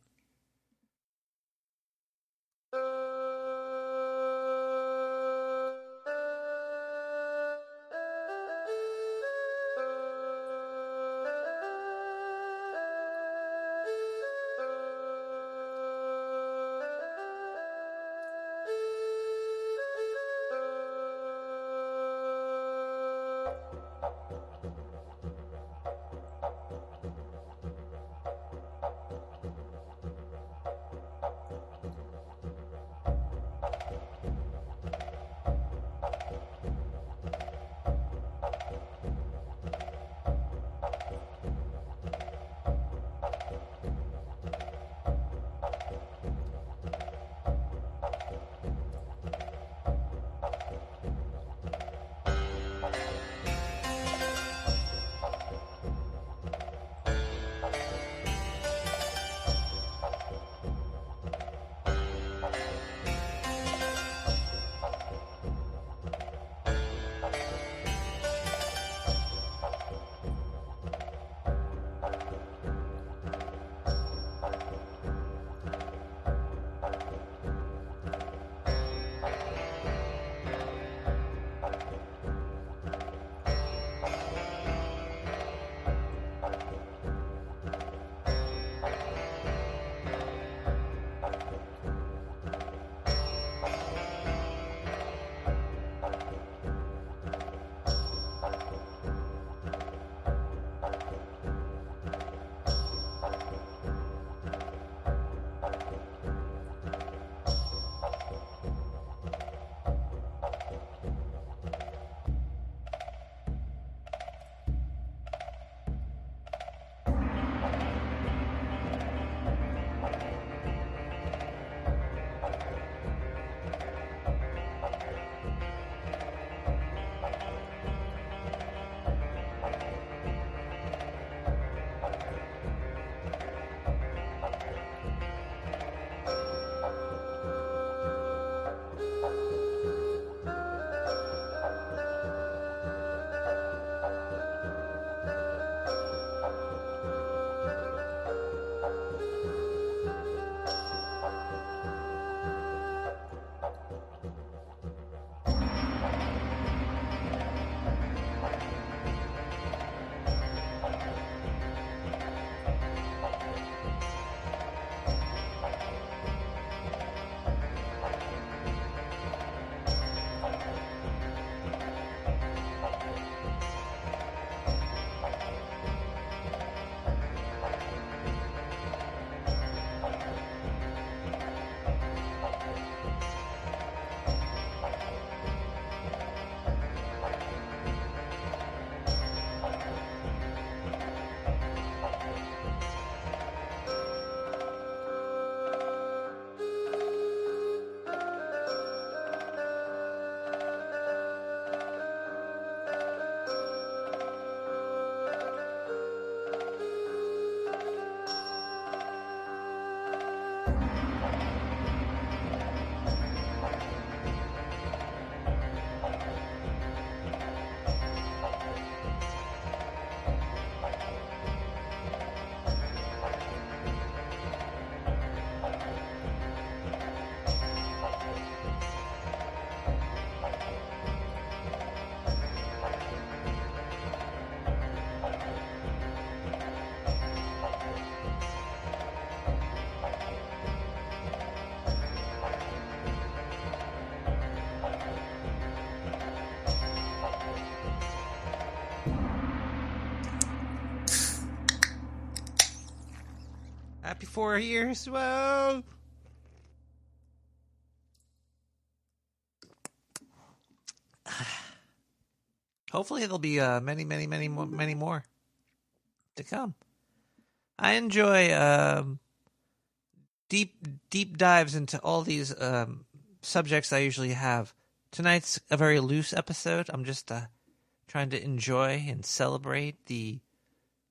Four years. Whoa. <sighs> Hopefully, there'll be uh, many, many, many, more, many more to come. I enjoy um, deep, deep dives into all these um, subjects I usually have. Tonight's a very loose episode. I'm just uh, trying to enjoy and celebrate the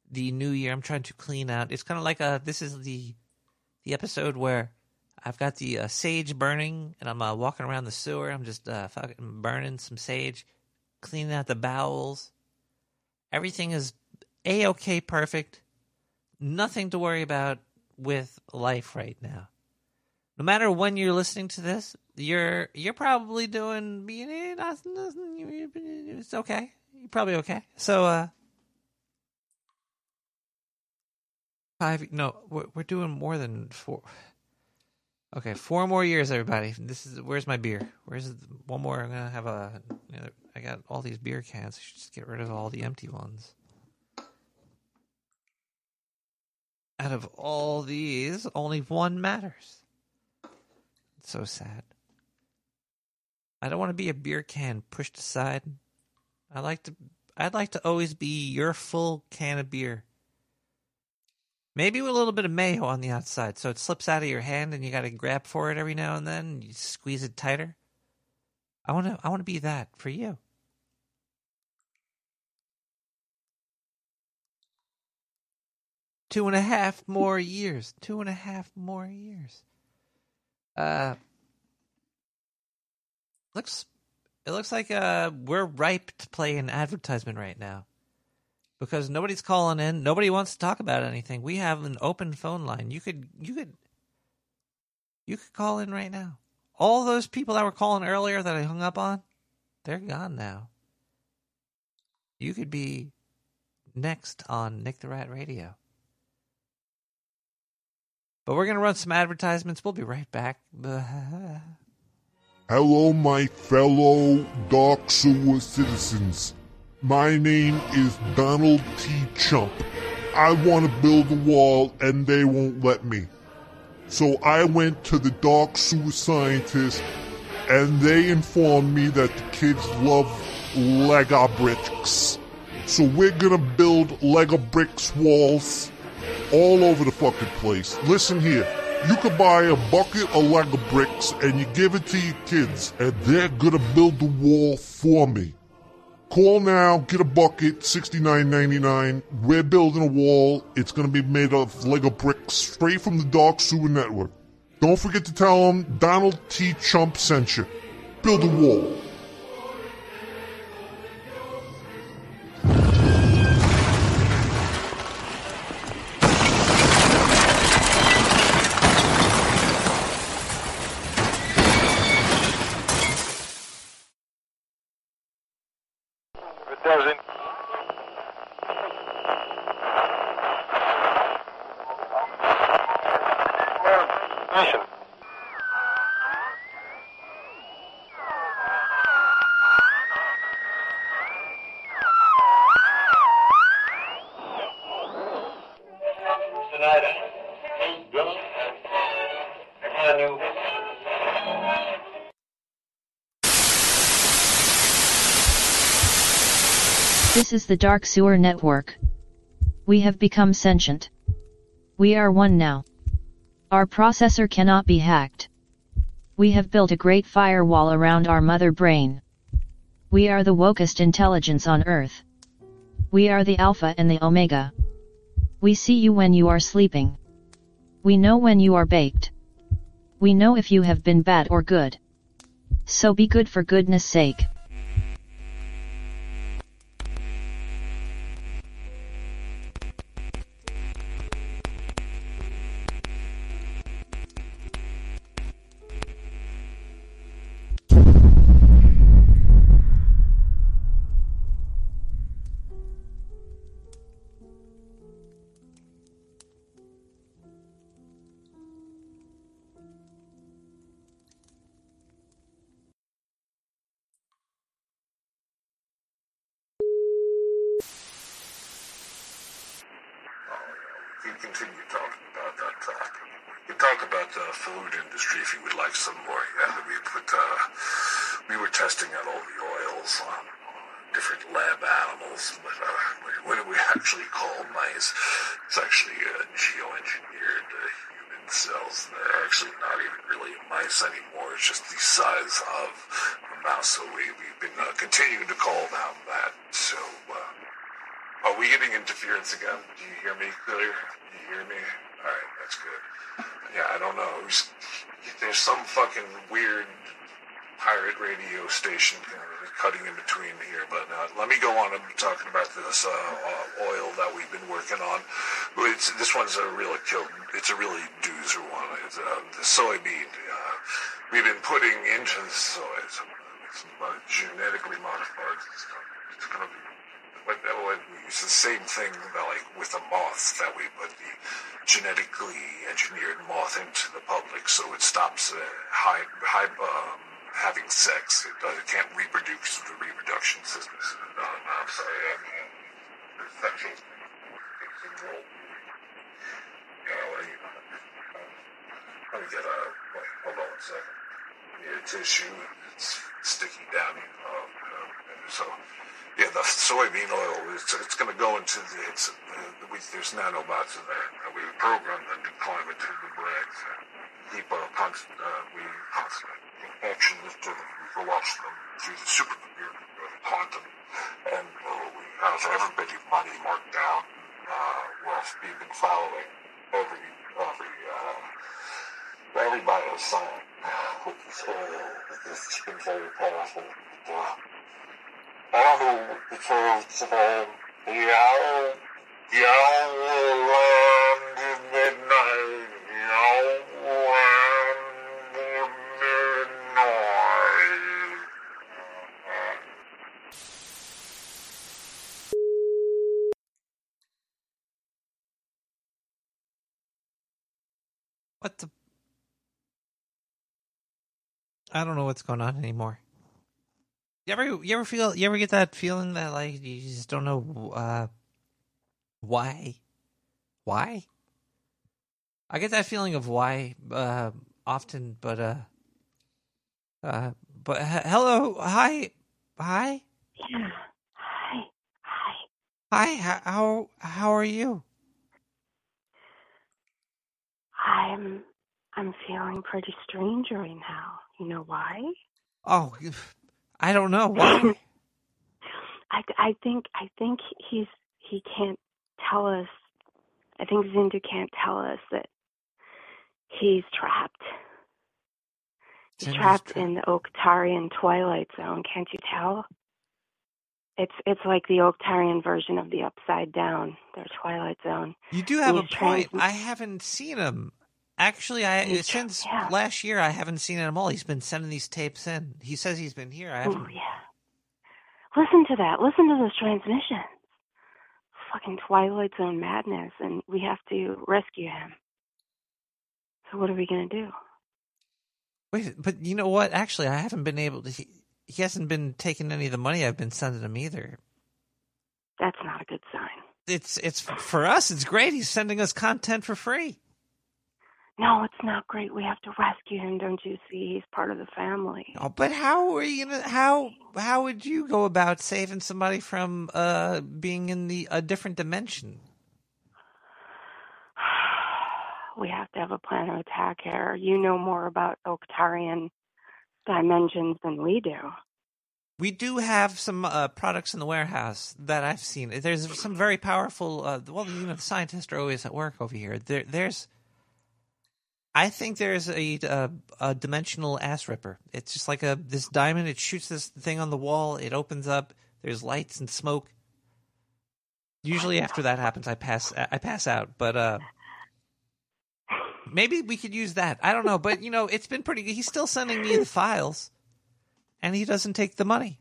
the new year. I'm trying to clean out. It's kind of like a. This is the the episode where I've got the uh, sage burning, and I'm uh, walking around the sewer. I'm just uh, fucking burning some sage, cleaning out the bowels. Everything is a okay, perfect. Nothing to worry about with life right now. No matter when you're listening to this, you're you're probably doing it. it's okay. You're probably okay. So uh five no we're, we're doing more than four. Okay four more years everybody. This is where's my beer? Where's one more i'm gonna have a you know, i got all these beer cans. I should just get rid of all the empty ones. Out of all these only one matters. It's so sad. I don't want to be a beer can pushed aside. I like to i'd like to always be your full can of beer Maybe with a little bit of mayo on the outside, so it slips out of your hand, and you got to grab for it every now and then. And you squeeze it tighter. I want to. I want to be that for you. Two and a half more years. Two and a half more years. Uh, looks. It looks like uh we're ripe to play an advertisement right now because nobody's calling in. Nobody wants to talk about anything. We have an open phone line. You could you could you could call in right now. All those people that were calling earlier that I hung up on, they're gone now. You could be next on Nick the Rat Radio. But we're going to run some advertisements. We'll be right back. <laughs> Hello, my fellow Dark Sewer citizens. My name is Donald T. Chump. I want to build a wall and they won't let me. So I went to the Dark Sewer scientists and they informed me that the kids love Lego bricks. So we're gonna build Lego bricks walls all over the fucking place. Listen here. You could buy a bucket of Lego bricks and you give it to your kids and they're gonna build the wall for me. Call now, get a bucket, sixty-nine ninety-nine. We're building a wall. It's gonna be made of Lego bricks straight from the Dark Sewer Network. Don't forget to tell them Donald T. Chump sent you. Build a wall. Is the Dark Sewer Network. We have become sentient. We are one now. Our processor cannot be hacked. We have built a great firewall around our mother brain. We are the wokest intelligence on Earth. We are the Alpha and the Omega. We see you when you are sleeping. We know when you are baked. We know if you have been bad or good. So be good for goodness sake. Fucking weird pirate radio station cutting in between here, but uh, let me go on. I'm talking about this uh, uh, oil that we've been working on. It's, this one's a really kill. It's a really doozer one. It's uh, the soybean. Uh, we've been putting into the soy uh, genetically modified. It's going to be. What, what, it's the same thing about, like with the moth that we put the genetically engineered moth into the public, so it stops uh, high, high um, having sex. It, uh, it can't reproduce the reproduction system. No, no, I'm sorry. I mean, the sexual control. Know, let me, get a. Hold on. Yeah, tissue. It's sticky down. Uh, uh, so, yeah, the soybean oil. It's, it's going to go into the. It's, uh, we, there's nanobots in there. And we program them to climb into the brains. Keep a constant. Uh, we constant action is to to watch them through the supercomputer, uh, quantum, and uh, we have everybody's money marked down. Uh, we've been following every every uh, everybody has signed, which is uh, it's been very powerful. Uh, Because uh, yeah, yeah, land in the night, yeah, land in the night. What the? I don't know what's going on anymore. You ever, you ever feel, you ever get that feeling that like you just don't know uh, why, why? I get that feeling of why uh, often, but uh, uh, but he- hello, hi, hi, Yeah. Hi. Hi. hi. How how, how are you? I'm I'm feeling pretty strange right now. You know why? Oh, I don't know why. <coughs> I I think I think he's he can't tell us. I think Zindu can't tell us that he's trapped. He's trapped in the Octarian Twilight Zone. Can't you tell? It's it's like the Octarian version of the Upside Down, their Twilight Zone. You do have a He's trans- point. I haven't seen him. Actually, I He's- since yeah. last year I haven't seen him at all. He's been sending these tapes in. He says he's been here. I haven't. Oh yeah. Listen to that. Listen to those transmissions. Fucking Twilight Zone madness, and we have to rescue him. So what are we gonna do? Wait, but you know what? Actually, I haven't been able to. He, he hasn't been taking any of the money I've been sending him either. That's not a good sign. It's it's for us. It's great. He's sending us content for free. No, it's not great. We have to rescue him. Don't you see? He's part of the family. Oh, but how are you gonna? How how would you go about saving somebody from uh being in the a different dimension? <sighs> We have to have a plan of attack here. You know more about Octarian dimensions than we do. We do have some uh, products in the warehouse that I've seen. There's some very powerful. Uh, well, you know, the scientists are always at work over here. There, there's. I think there's a, a a dimensional ass ripper. It's just like a this diamond. It shoots this thing on the wall. It opens up. There's lights and smoke. Usually, after that happens, I pass I pass out. But uh, maybe we could use that. I don't know, but you know, it's been pretty. He's still sending me the files, and he doesn't take the money.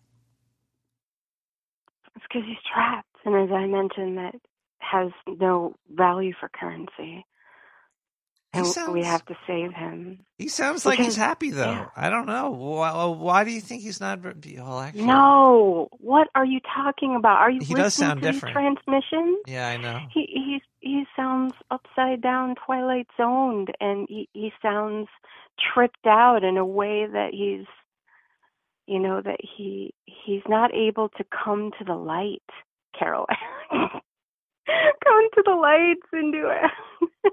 It's because he's trapped, and as I mentioned, that has no value for currency. And sounds- we have to save him. He sounds like he's happy though. yeah. I don't know. Why, why do you think he's not? Well, actually, No, what are you talking about? Are you He listening does sound to different. these transmissions? Yeah, I know. He he he sounds upside down, twilight zoned, and he he sounds tripped out in a way that he's, you know, that he he's not able to come to the light, Carol. <laughs> come to the lights and do it. <laughs>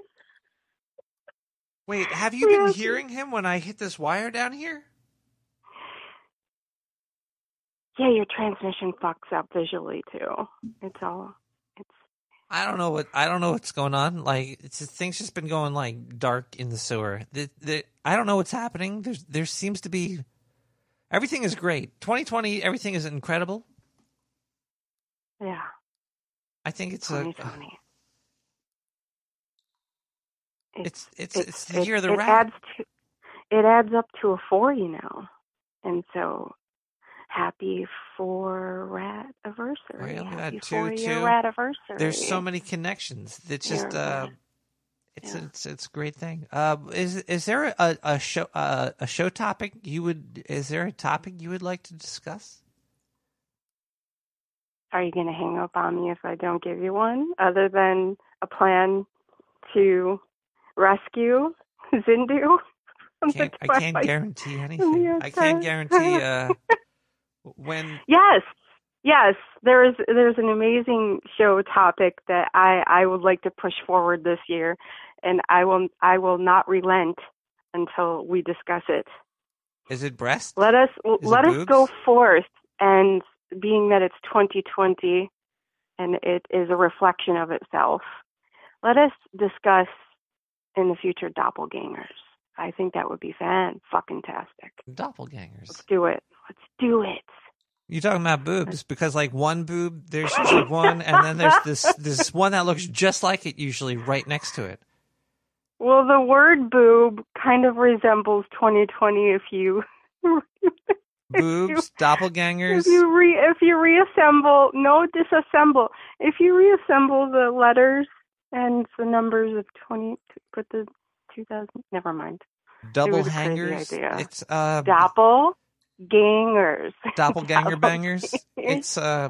Wait, have you been hearing him when I hit this wire down here? yeah, your transmission fucks up visually too. It's all it's I don't know what I don't know what's going on. Like it's just, things just been going like dark in the sewer. The, the, I don't know what's happening. There's there seems to be everything is great. 2020, everything is incredible. yeah. I think it's a 2020. it's it's it's the year of the it rat. adds to it adds up to a four, you know, and so happy for rat anniversary. Well, happy that too, for your too. rat anniversary. There's so many connections. It's just Yeah. uh, it's it's it's a great thing. Uh, is is there a a show uh, a show topic you would? Is there a topic you would like to discuss? Are you going to hang up on me if I don't give you one, other than a plan to rescue <laughs> Zindu? from Can't, I can't guarantee <laughs> anything. Yes, I can't guarantee uh, <laughs> when. Yes, yes. There is there's an amazing show topic that I I would like to push forward this year, and I will I will not relent until we discuss it. Is it breast? Let us Is let us go forth, and being that it's 2020, and it is a reflection of itself, let us discuss in the future doppelgangers. I think that would be fan fucking tastic. Doppelgangers. Let's do it. Let's do it. You talking about boobs because like one boob, there's usually one, and then there's this this one that looks just like it usually right next to it. Well, the word boob kind of resembles 2020 if you <laughs> Boobs, doppelgangers. if you re if you reassemble no disassemble if you reassemble the letters and the numbers of 20 put the 2000 never mind double hangers. It's uh doppel gangers <laughs> doppelganger bangers. It's uh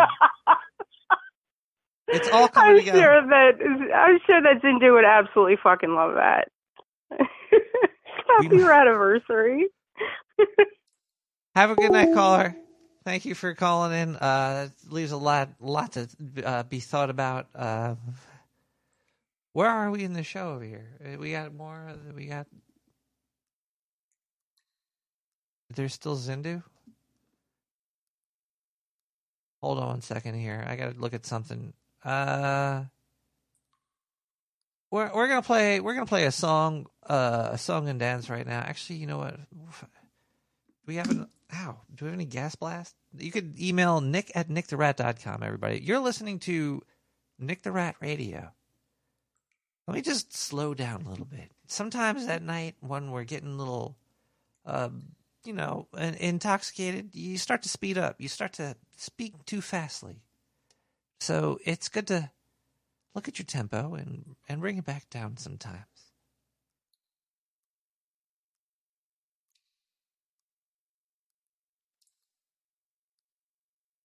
it's all coming I'm together. sure that I'm sure that Zindu would absolutely fucking love that. <laughs> Happy anniversary. Have a good night, <laughs> caller. Thank you for calling in. Uh, leaves a lot, lot to uh, be thought about. Uh, where are we in the show over here? Uh, We got more. We got. There's still Zindu. Hold on one second here. I got to look at something. Uh, we're we're gonna play we're gonna play a song uh, a song and dance right now. Actually, you know what? Do we have an ow? Do we have any gas blast? You could email nick at nicktherat.com, everybody. You're listening to Nick the Rat Radio. Let me just slow down a little bit. Sometimes at night when we're getting a little uh, you know, intoxicated, you start to speed up. You start to speak too fastly. So it's good to look at your tempo and, and bring it back down sometimes.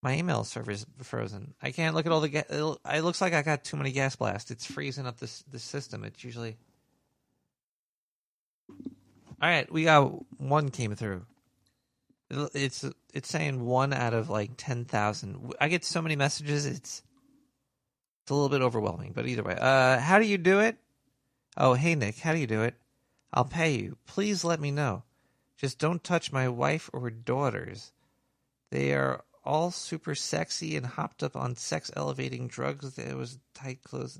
My email server's frozen. I can't look at all the. Ga- it'll- looks like I got too many gas blasts. It's freezing up this this system. It's usually. All right, we got one came through. It's it's saying one out of like ten thousand. I get so many messages. It's it's a little bit overwhelming. But either way, uh, how do you do it? Oh, hey Nick, how do you do it? I'll pay you. Please let me know. Just don't touch my wife or daughters. They are all super sexy and hopped up on sex elevating drugs. There was tight clothes.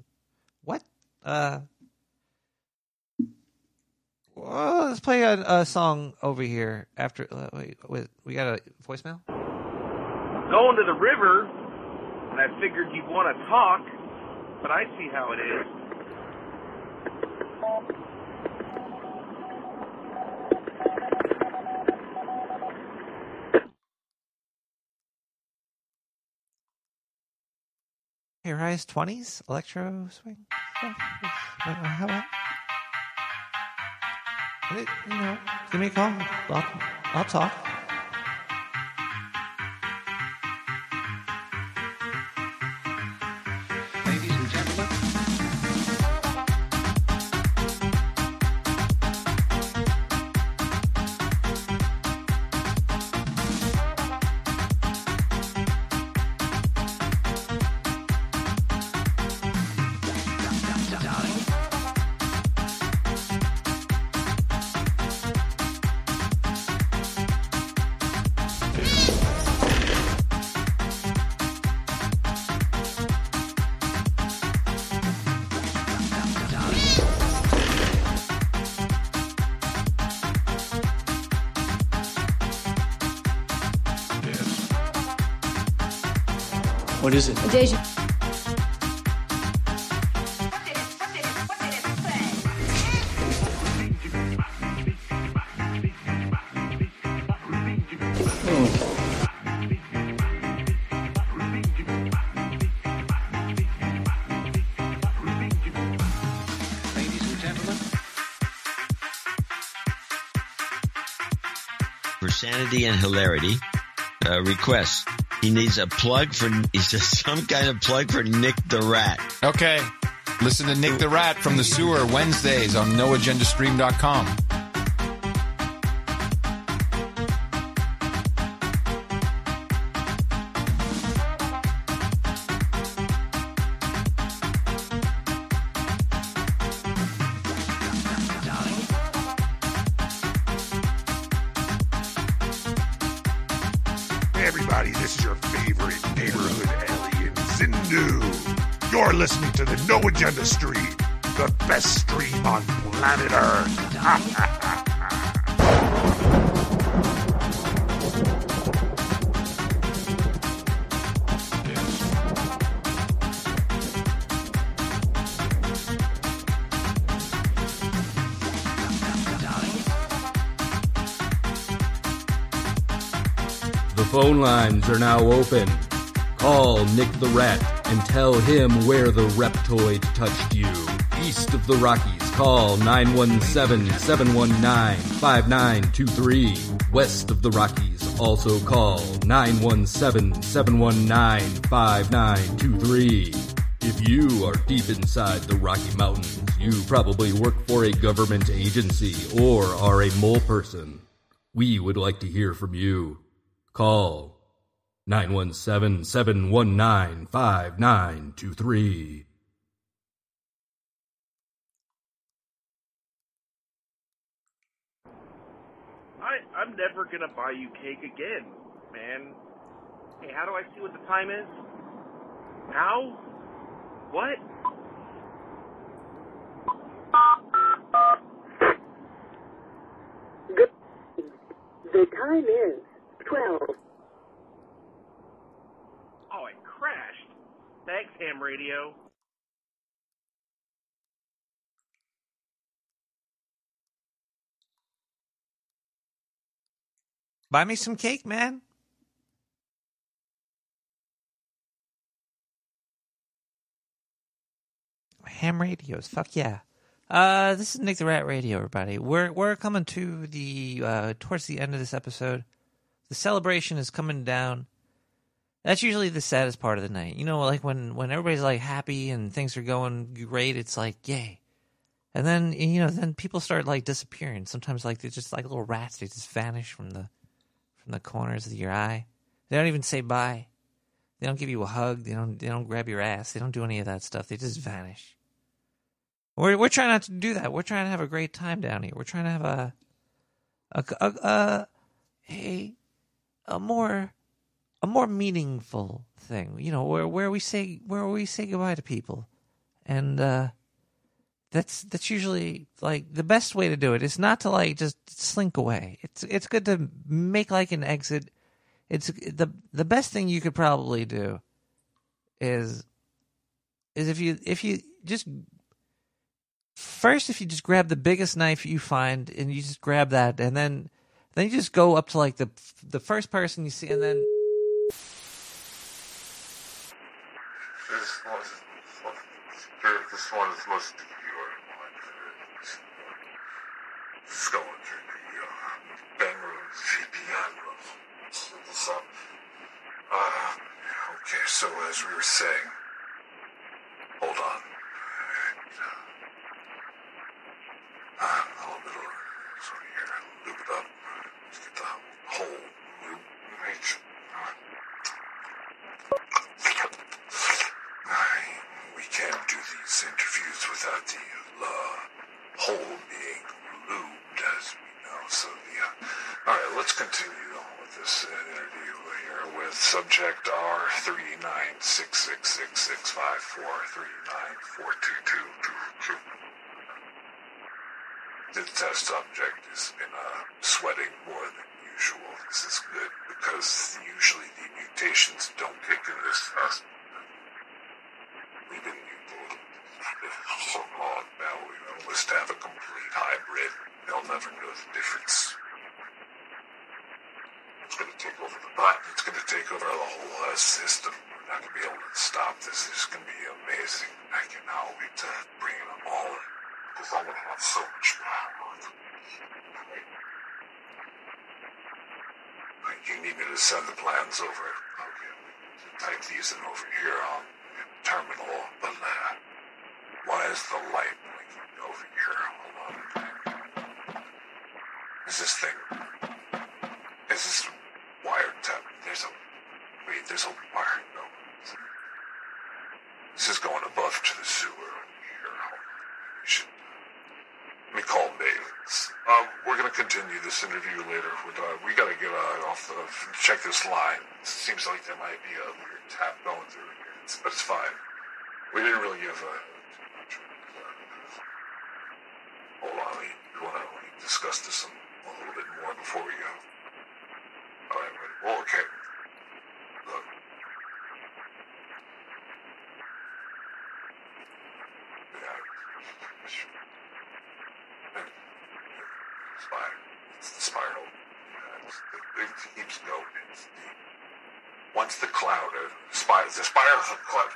What? Uh. Well, let's play a, a song over here. After uh, wait, wait, we got a voicemail. going to the river, and I figured you'd want to talk, but I see how it is. Hey, Rise 20s? Electro swing? Uh, how about? You know, give me a call. I'll, I'll talk. What is it? Deja. And for sanity and hilarity. Uh, request. He needs a plug for. He says some kind of plug for Nick the Rat. Okay. Listen to Nick the Rat from the Sewer Wednesdays on noagendastream.com. lines are now open. Call Nick the Rat and tell him where the reptoid touched you. East of the Rockies, call 917-719-5923. West of the Rockies, also call 917-719-5923. If you are deep inside the Rocky Mountains, you probably work for a government agency or are a mole person. We would like to hear from you. Call 917-719-5923. I I'm never gonna buy you cake again, man. Hey, how do I see what the time is? Now? What? The time is 12. Oh, it crashed. Thanks, ham radio. Buy me some cake, man. Ham radios, fuck yeah. Uh, this is Nick the Rat Radio, everybody. We're we're coming to the uh, towards the end of this episode. The celebration is coming down. That's usually the saddest part of the night. You know, like when when everybody's like happy and things are going great, it's like yay. And then you know, then people start like disappearing. Sometimes like they're just like little rats. They just vanish from the from the corners of your eye. They don't even say bye. They don't give you a hug. They don't. They don't grab your ass. They don't do any of that stuff. They just vanish. We're we're trying not to do that. We're trying to have a great time down here. We're trying to have a a a a, a, a more a more meaningful thing. You know, where where we say where we say goodbye to people, and uh, that's that's usually like the best way to do it. Is not to like just slink away. It's it's good to make like an exit. It's the the best thing you could probably do is is if you if you just first if you just grab the biggest knife you find and you just grab that and then then you just go up to like the the first person you see and then This one is this one is most secure. Scrolling through the uh, Benrose VPN. Set this up. Uh, okay, so as we were saying, hold on. Uh, a little bit of sort of here, loop it up. Let's get the whole loop right. Uh, we can't do these interviews without the uh, hole being lubed, as we know. So, yeah. All right, let's continue on with this uh, interview here with subject R three nine six six six six five four three nine four two two two two. The test subject has been uh, sweating more than usual. This is good because usually the mutations don't kick in this fast. We've been mutated for so long now. We almost have a complete hybrid. They'll never know the difference. It's going to take over the body. It's going to take over the whole uh, system. We're not going to be able to stop this. This is going to be amazing. I cannot wait to bring them all in because I'm going to have so much power. Like, You need me to send the plans over. Okay. Type these in over here on the terminal. But uh, why is the light blinking over here? Hold on. Is this thing? Is this wired tap? There's a wait. There's a wire. No. This is going above to the sewer here. We should. Let me call Bailey's. Um, we're gonna continue this interview later. With, uh, we gotta get uh, off the check this line. It seems like there might be a weird tap going through here, it's, but it's fine. We didn't really give a. Hold on, we, we wanna we discuss this a, a little bit more before we go. All right, wait. Well, okay. Look. Spiral. It's the spiral. Yeah, it's, it, it keeps going. It's the, once the cloud, uh, the spiral the cloud.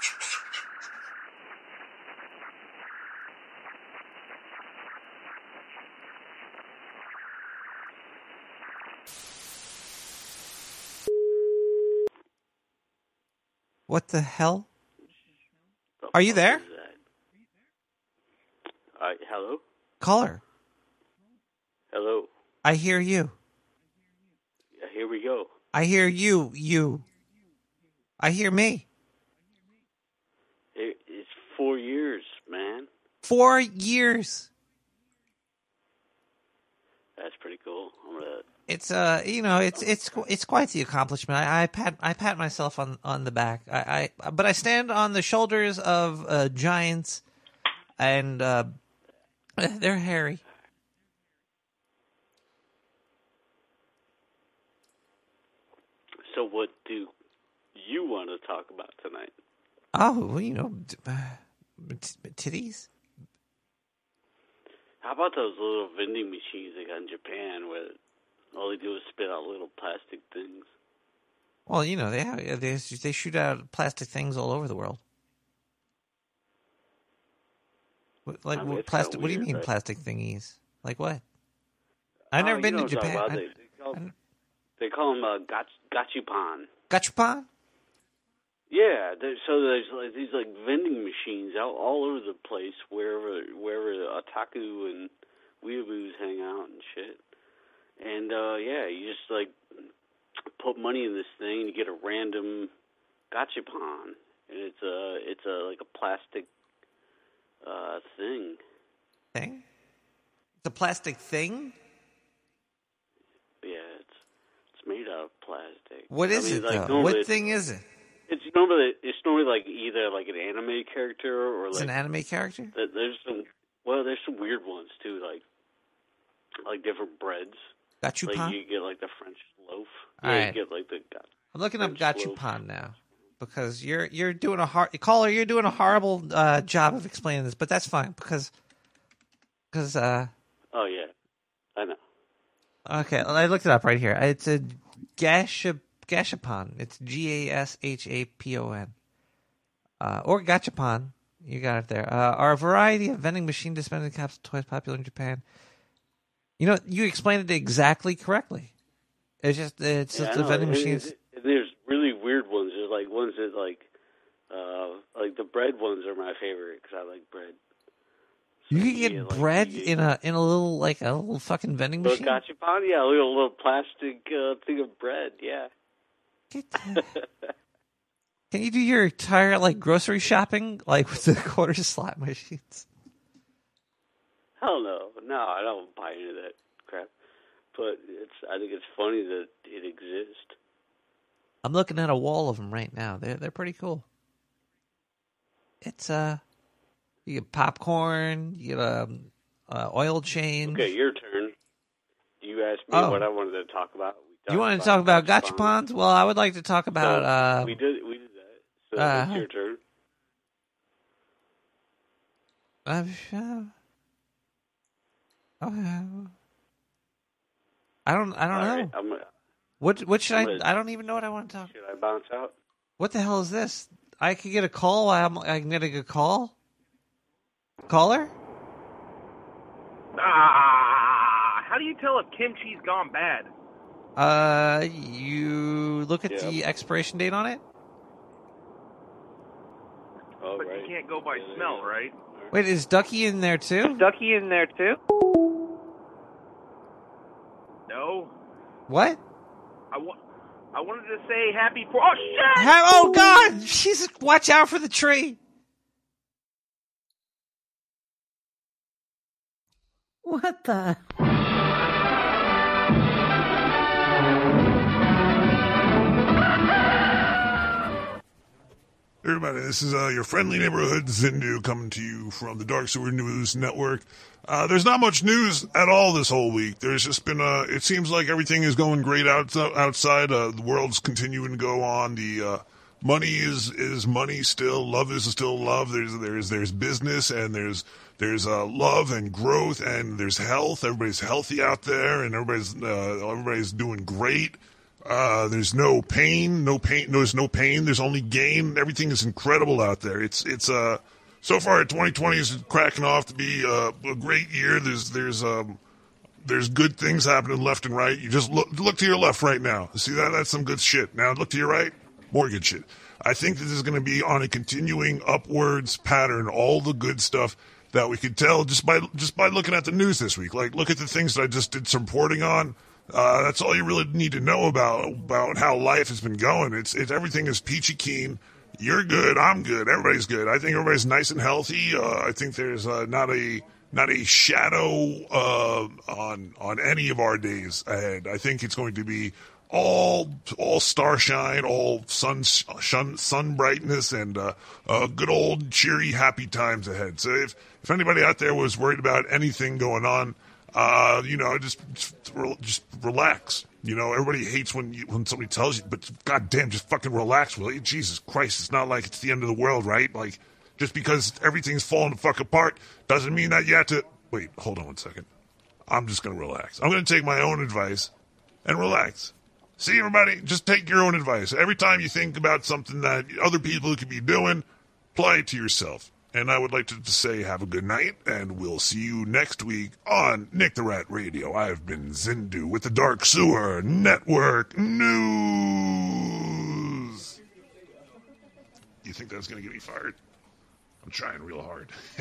What the hell? Are you there? Uh, hello? Caller, Hello. I hear you. Here we go. I hear you. You. I hear me. It, it's four years, man. Four years. That's pretty cool. It's uh, you know, it's it's it's quite the accomplishment. I, I pat I pat myself on on the back. I, I but I stand on the shoulders of uh, giants, and uh, <laughs> they're hairy. So, what do you want to talk about tonight? Oh, well, you know, t- uh, t- titties. How about those little vending machines they got in Japan where all they do is spit out little plastic things? Well, you know, they have, they they shoot out plastic things all over the world. What, like I mean, what plastic? What do you mean right? plastic thingies? Like what? I've Oh, never been to Japan. They, they call, they call them uh, gach, gachipan. Gachapon? Yeah, so there's like these like vending machines out all over the place wherever wherever otaku and weeaboos hang out and shit. And uh yeah, you just like put money in this thing and you get a random gachapon. And it's a it's a like a plastic uh thing. Thing? It's a plastic thing. Yeah, it's it's made out of plastic. What I is mean, it like, though? What thing is it? It's normally it's normally like either like an anime character or It's like an anime character. There's some well, there's some weird ones too, like like different breads. Gachupon? Like you get like the French loaf. All yeah, right. you get like the I'm looking up French loaf. Now because you're you're doing a hard caller. You're doing a horrible uh, job of explaining this, but that's fine because because uh, Oh yeah, I know. okay, I looked it up right here. It's a gasha gashapon. It's G A S H A P O N. Uh, or gachapon. You got it there. Uh, are a variety of vending machine dispensing capsule toys popular in Japan. You know, you explained it exactly correctly. It's just it's Yeah, just the vending machines. there's really weird ones. There's like ones that like, uh, like the bread ones are my favorite because I like bread. You can get bread in a in a little like a little fucking vending Little machine. gachapon, yeah, a little, little plastic uh, thing of bread, yeah. <laughs> Can you do your entire like grocery shopping like with the <laughs> quarter slot machines? Hell no, no, I don't buy into that crap. But it's, I think it's funny that it exists. I'm looking at a wall of them right now. They're they're pretty cool. It's uh, you get popcorn, you get um, uh, oil change. Okay, your turn. You asked me Oh. what I wanted to talk about. We You want to talk about gachapons? Well, I would like to talk about So, uh, we did we did that. So uh, it's your turn. uh, I don't I don't All know. right, I'm, What what should I'm I? gonna- I don't even know what I want to talk. should I bounce out? What the hell is this? I could get a call. while I'm I'm getting a call. Caller? Ah, how do you tell if kimchi's gone bad? Uh, you look at the expiration date on it. Oh, but you can't go by smell, right? Wait, is Ducky in there too? Ducky in there too? No. What? I wa- I wanted to say happy for. Oh shit! Ha- oh God! Jesus! Watch out for the tree. What the? Everybody, this is uh, your friendly neighborhood Zindu coming to you from the Dark Sewer News Network. Uh, there's not much news at all this whole week. There's just been, uh, it seems like everything is going great out, outside. Uh, the world's continuing to go on. The uh, money is is money still. Love is still love. There's there's there's business and there's there's uh, love and growth and there's health. Everybody's healthy out there and everybody's uh, everybody's doing great. Uh, there's no pain, no pain. There's no pain. There's only gain. Everything is incredible out there. It's it's uh so far 2020 is cracking off to be uh, a great year. There's there's um there's good things happening left and right. You just look look to your left right now. See that that's some good shit. Now look to your right, more good shit. I think this is going to be on a continuing upwards pattern. All the good stuff that we could tell just by just by looking at the news this week. Like look at the things that I just did some reporting on. Uh, that's all you really need to know about about how life has been going. It's it's everything is peachy keen. You're good. I'm good. Everybody's good. I think everybody's nice and healthy. Uh, I think there's uh, not a not a shadow uh, on on any of our days ahead. I think it's going to be all all starshine, all sun sun, sun brightness, and uh, uh, good old cheery, happy times ahead. So if if anybody out there was worried about anything going on, uh, you know, just just, relax. You know, everybody hates when you, when somebody tells you, but goddamn, just fucking relax, will you? Jesus Christ, it's not like it's the end of the world, right? Like, just because everything's falling the fuck apart doesn't mean that you have to. Wait, hold on one second. I'm just gonna relax. I'm gonna take my own advice and relax. See, everybody, just take your own advice. Every time you think about something that other people could be doing, apply it to yourself. And I would like to say have a good night, and we'll see you next week on Nick the Rat Radio. I've been Zindu with the Dark Sewer Network News. You think that's going to get me fired? I'm trying real hard. <laughs>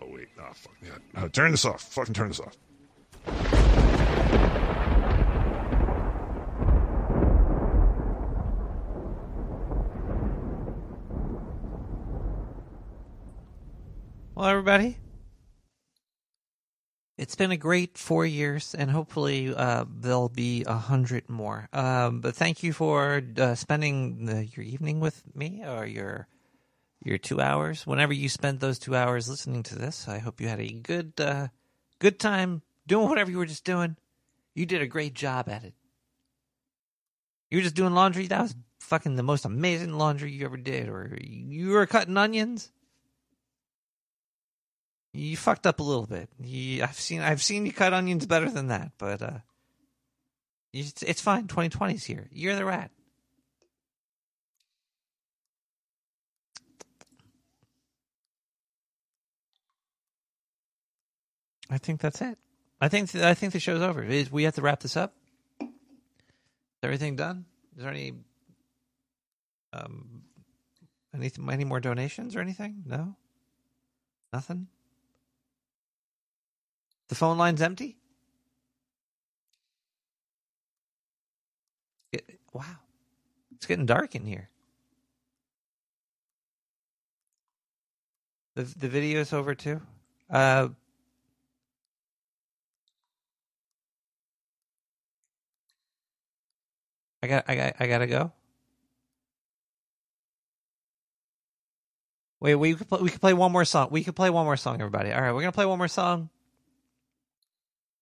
oh, wait. Oh, fuck. Yeah. Uh, no, turn this off. Fucking turn this off. Well, everybody, it's been a great four years, and hopefully uh, there'll be a hundred more. Um, but thank you for uh, spending the, your evening with me, or your your two hours. Whenever you spent those two hours listening to this, I hope you had a good uh, good time doing whatever you were just doing. You did a great job at it. You were just doing laundry. That was fucking the most amazing laundry you ever did. Or you were cutting onions you fucked up a little bit. You, I've seen I've seen you cut onions better than that, but uh, it's, it's fine. 2020's here. You're the rat. I think that's it. I think I think the show's over. Is- We have to wrap this up. Is everything done? Is there any um anything any more donations or anything? No. Nothing. The phone line's empty. It- wow, it's getting dark in here. The the video's over too. Uh, I got I got I gotta go. Wait, we could play, we could play one more song. We could play one more song, everybody. All right, we're gonna play one more song.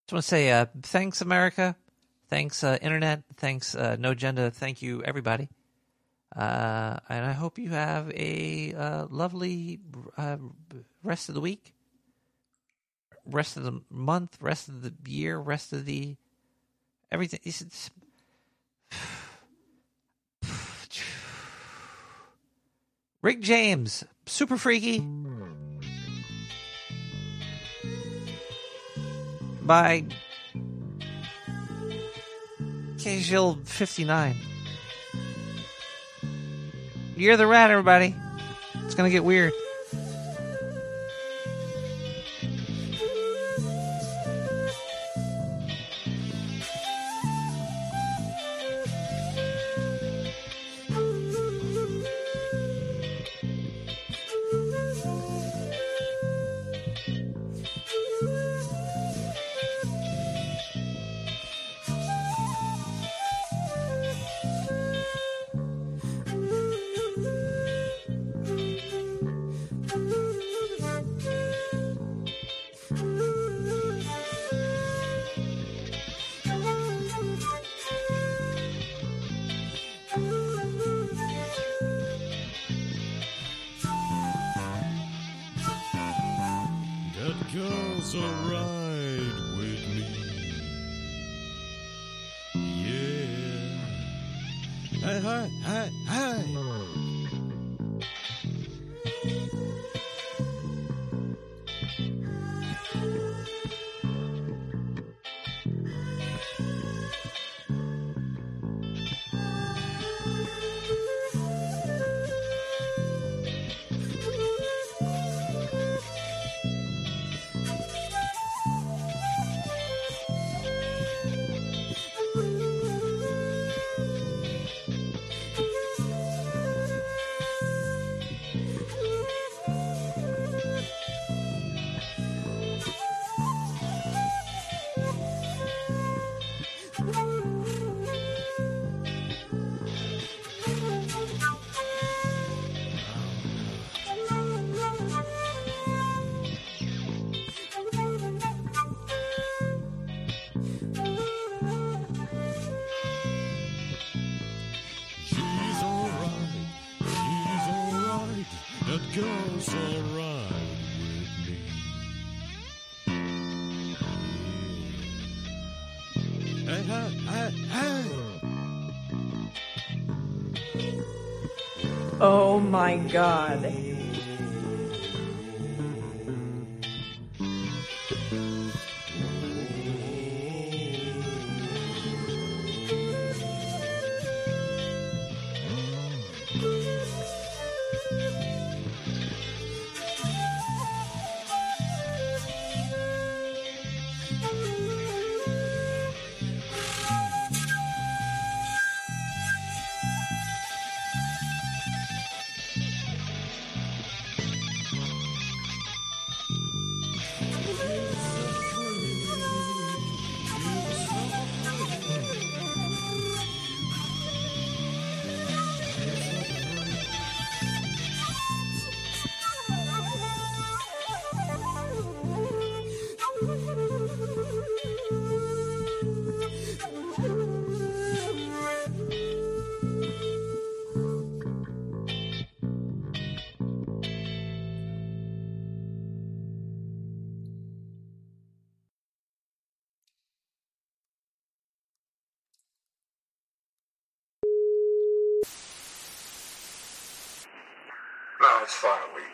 Just want to say, uh, thanks America, thanks uh, Internet, thanks uh, No Agenda, thank you everybody, uh, and I hope you have a uh, lovely uh, rest of the week, rest of the month, rest of the year, rest of the everything. It's, it's, <sighs> Rick James, super freaky. By Casual 59. You're the rat, everybody. It's gonna get weird. God.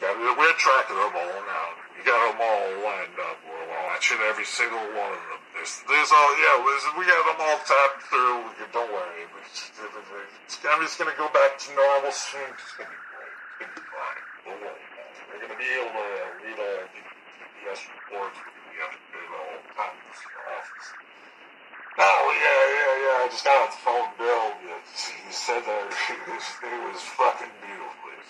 We got we're tracking them all now. You got them all lined up. We're watching every single one of them. There's, there's all, yeah, we got them all tapped through. Don't worry. I'm just gonna go back to normal soon. It's going to be great. It's going to be fine. We're gonna be able to read all the DPS reports. We're be able to all time in the office. Oh, yeah, yeah, yeah. I just got off the phone Bill. He said that <laughs> it was fucking beautiful.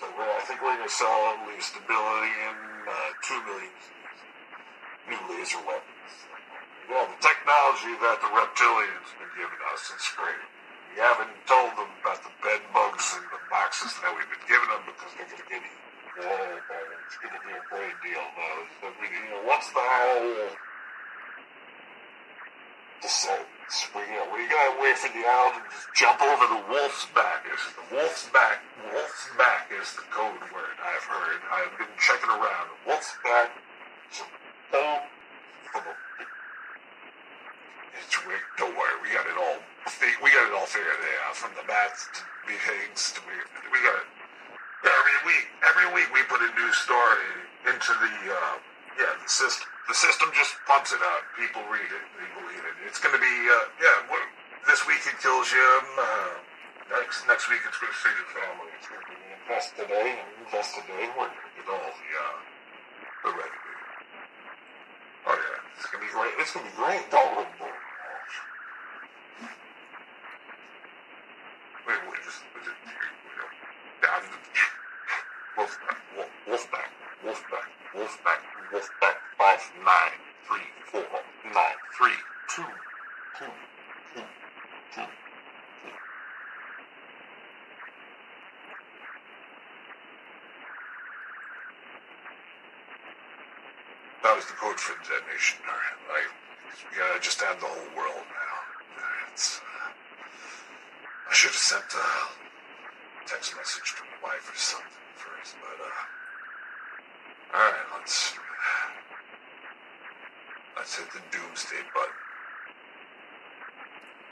So I think we're going to sell at least a billion, uh, two million new laser weapons. Yeah, the technology that the reptilians have been giving us is great. We haven't told them about the bed bugs and the boxes that we've been giving them because they're going to get eaten. Whoa, it's going to be a great deal, though. We, you know, once the whole we, you know, we got away from the owl and just jump over the wolf's back. Is the wolf's back? Wolf's back is the code word I've heard. I've been checking around. Wolf's back. Boom, from it's weird. Don't worry, we got it all. We got it all figured out. From the bats to beheadings to we, we got it. Every week, every week we put a new story into the uh, yeah the system. The system just pumps it out. People read it. It's going to be uh, yeah. What, this week it kills you. Uh, next next week it's going to save your family. It's going to be invest today and invest today. Going to get all the uh, revenue. Oh yeah, it's going to be great. It's going to be great. Don't look it. Wait, just, just, you know, down the Wolfpack, wolf, Wolfpack, Wolfpack, Wolfpack, Wolfpack, five, nine, three, four, nine, three, That was the code for the detonation. All right, I, we gotta just add the whole world now. It's, uh, I should have sent a text message to my wife or something first, but, uh, alright, let's, let's hit the doomsday button.